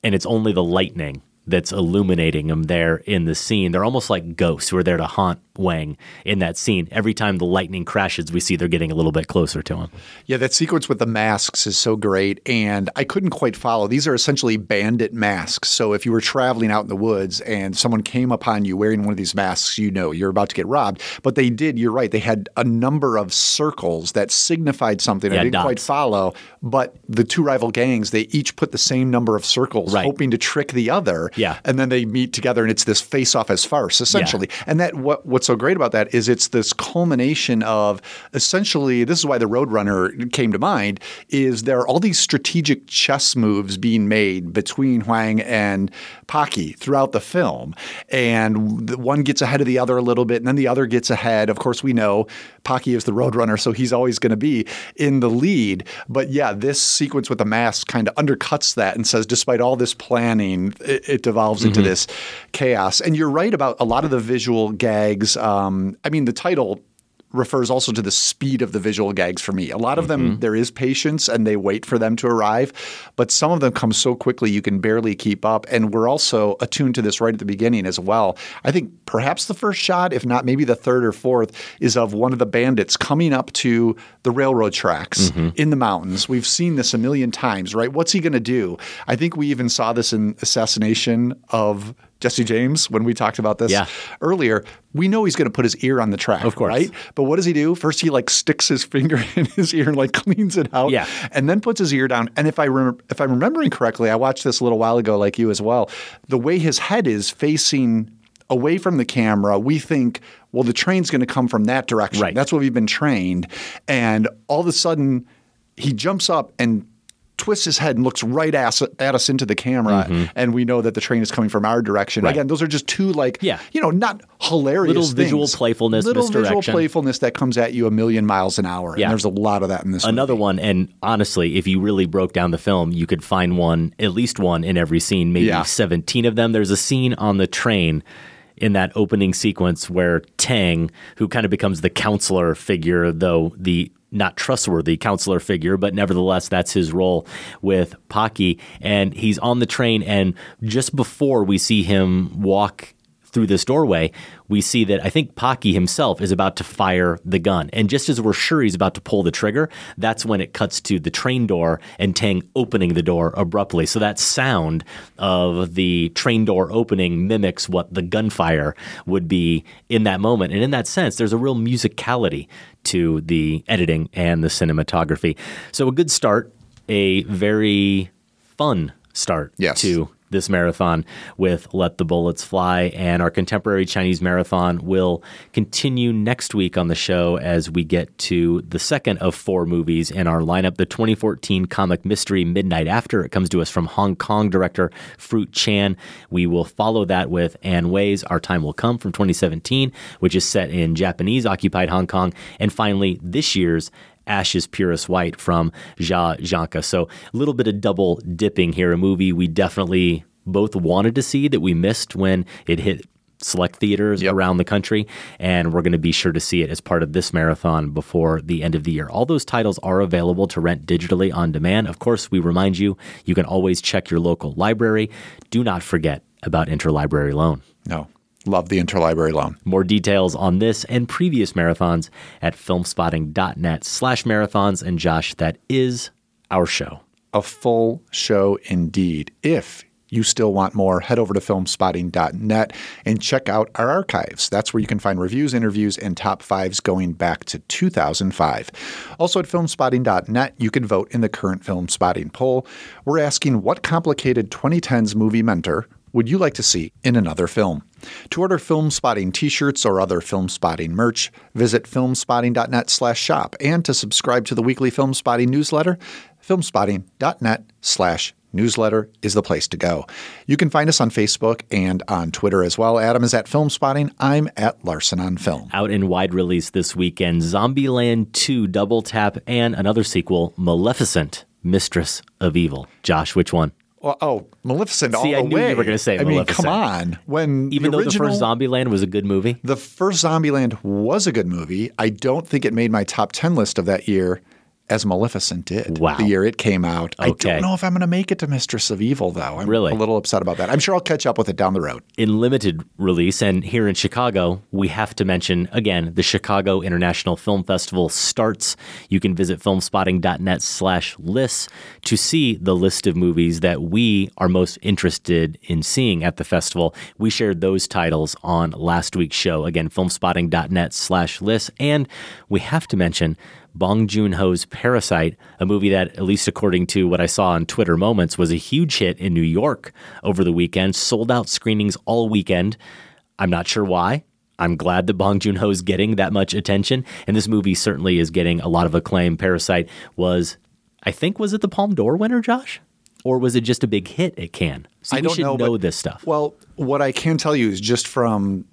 and it's only the lightning that's illuminating them there in the scene. They're almost like ghosts who are there to haunt Huang in that scene. Every time the lightning crashes, we see they're getting a little bit closer to him. Yeah, that sequence with the masks is so great. And I couldn't quite follow. These are essentially bandit masks. So if you were traveling out in the woods and someone came upon you wearing one of these masks, you know you're about to get robbed. But they did, you're right, they had a number of circles that signified something Yeah, I didn't dots. quite follow. But the two rival gangs, they each put the same number of circles, Right. hoping to trick the other. Yeah. And then they meet together and it's this face off as farce, essentially. And that what, what what's so great about that is it's this culmination of essentially this is why the Roadrunner came to mind, is there are all these strategic chess moves being made between Huang and Pocky throughout the film. And one gets ahead of the other a little bit, and then the other gets ahead. Of course, we know Pocky is the Roadrunner, so he's always going to be in the lead. But yeah, this sequence with the mask kind of undercuts that and says, despite all this planning, it, it devolves into Mhm. this chaos. And you're right about a lot of the visual gags. Um, I mean, the title refers also to the speed of the visual gags for me. A lot of them, there is patience and they wait for them to arrive, but some of them come so quickly you can barely keep up. And we're also attuned to this right at the beginning as well. I think perhaps the first shot, if not maybe the third or fourth, is of one of the bandits coming up to the railroad tracks in the mountains. We've seen this a million times, right? What's he going to do? I think we even saw this in Assassination of Jesse James when we talked about this Yeah. earlier. We know he's going to put his ear on the track, Of course. right? But what does he do? First, he like sticks his finger in his ear and like cleans it out, Yeah. and then puts his ear down. And if I rem- if I'm remembering correctly, I watched this a little while ago, like you as well. The way his head is facing away from the camera, we think, well, the train's going to come from that direction. Right. That's what we've been trained. And all of a sudden, he jumps up and twists his head and looks right at, at us into the camera, Mm-hmm. and we know that the train is coming from our direction. Right. Again, those are just two like, Yeah. you know, not hilarious Little visual playfulness, little visual playfulness that comes at you a million miles an hour. Yeah. And there's a lot of that in this. Another one, and honestly, if you really broke down the film, you could find one, at least one in every scene, maybe Yeah. 17 of them. There's a scene on the train in that opening sequence where Tang, who kind of becomes the counselor figure, though the not trustworthy counselor figure, but nevertheless, that's his role with Pocky. And he's on the train, and just before we see him walk through this doorway, we see that I think Pocky himself is about to fire the gun. And just as we're sure he's about to pull the trigger, that's when it cuts to the train door and Tang opening the door abruptly. So that sound of the train door opening mimics what the gunfire would be in that moment. And in that sense, there's a real musicality to the editing and the cinematography. So a good start, a very fun start Yes. to this marathon with Let the Bullets Fly. And our contemporary Chinese marathon will continue next week on the show as we get to the second of four movies in our lineup the 2014 comic mystery Midnight After. It comes to us from Hong Kong director Fruit Chan. We will follow that with Ann Hui's Our Time Will Come from 2017, which is set in Japanese occupied Hong Kong. And finally, this year's Ash Is Purest White from Jia Zhangke. So a little bit of double dipping here. A movie we definitely both wanted to see that we missed when it hit select theaters around the country. And we're going to be sure to see it as part of this marathon before the end of the year. All those titles are available to rent digitally on demand. Of course, we remind you, you can always check your local library. Do not forget about interlibrary loan. No. Love the interlibrary loan. More details on this and previous marathons at filmspotting.net slash marathons. And Josh, that is our show. A full show indeed. If you still want more, head over to filmspotting.net and check out our archives. That's where you can find reviews, interviews, and top fives going back to 2005. Also at filmspotting.net, you can vote in the current Filmspotting poll. We're asking what complicated 2010s movie mentor would you like to see in another film? To order Filmspotting t-shirts or other Filmspotting merch, visit filmspotting.net slash shop. And to subscribe to the weekly Filmspotting newsletter, filmspotting.net slash newsletter is the place to go. You can find us on Facebook and on Twitter as well. Adam is at Filmspotting. I'm at Larsen on Film. Out in wide release this weekend, Zombieland 2 Double Tap and another sequel, Maleficent, Mistress of Evil. Josh, which one? Well, oh, Maleficent all See, I the knew way. you were going to say I mean, come on. When Even the though original, the first Zombieland was a good movie? The first Zombieland was a good movie. I don't think it made my top 10 list of that year. As Maleficent did. Wow. The year it came out. I don't know if I'm going to make it to Mistress of Evil, though. I'm Really? a little upset about that. I'm sure I'll catch up with it down the road. in limited release and here in Chicago, we have to mention again the Chicago International Film Festival starts. You can visit filmspotting.net slash lists to see the list of movies that we are most interested in seeing at the festival. We shared those titles on last week's show. Again, filmspotting.net slash lists. And we have to mention Bong Joon Ho's Parasite, a movie that, at least according to what I saw on Twitter Moments, was a huge hit in New York over the weekend, sold out screenings all weekend. I'm not sure why. I'm glad that Bong Joon Ho's getting that much attention, and this movie certainly is getting a lot of acclaim. Parasite was, I think, was it the Palme d'Or winner, Josh? Or was it just a big hit at Cannes? See, I don't know, know, but- this stuff. Well, what I can tell you is just from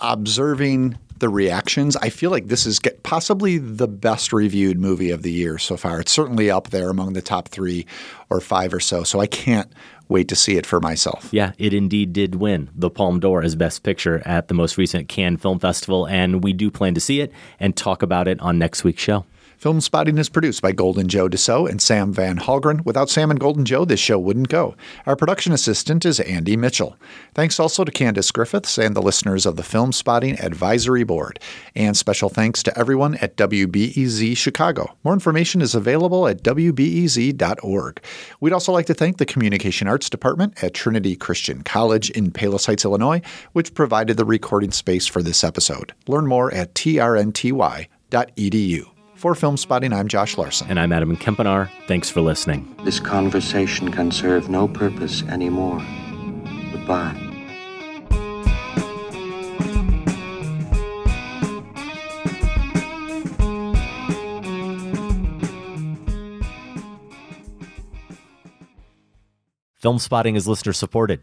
observing the reactions, I feel like this is possibly the best reviewed movie of the year so far. It's certainly up there among the top three or five or so. So I can't wait to see it for myself. Yeah, it indeed did win the Palme d'Or as Best Picture at the most recent Cannes Film Festival, and we do plan to see it and talk about it on next week's show. Filmspotting is produced by Golden Joe Deso and Sam Van Hallgren. Without Sam and Golden Joe, this show wouldn't go. Our production assistant is Andy Mitchell. Thanks also to Candace Griffiths and the listeners of the Filmspotting Advisory Board. And special thanks to everyone at WBEZ Chicago. More information is available at WBEZ.org. We'd also like to thank the Communication Arts Department at Trinity Christian College in Palos Heights, Illinois, which provided the recording space for this episode. Learn more at trnty.edu. For Filmspotting, I'm Josh Larsen. And I'm Adam Kempenaar. Thanks for listening. This conversation can serve no purpose anymore. Goodbye. Filmspotting is listener supported.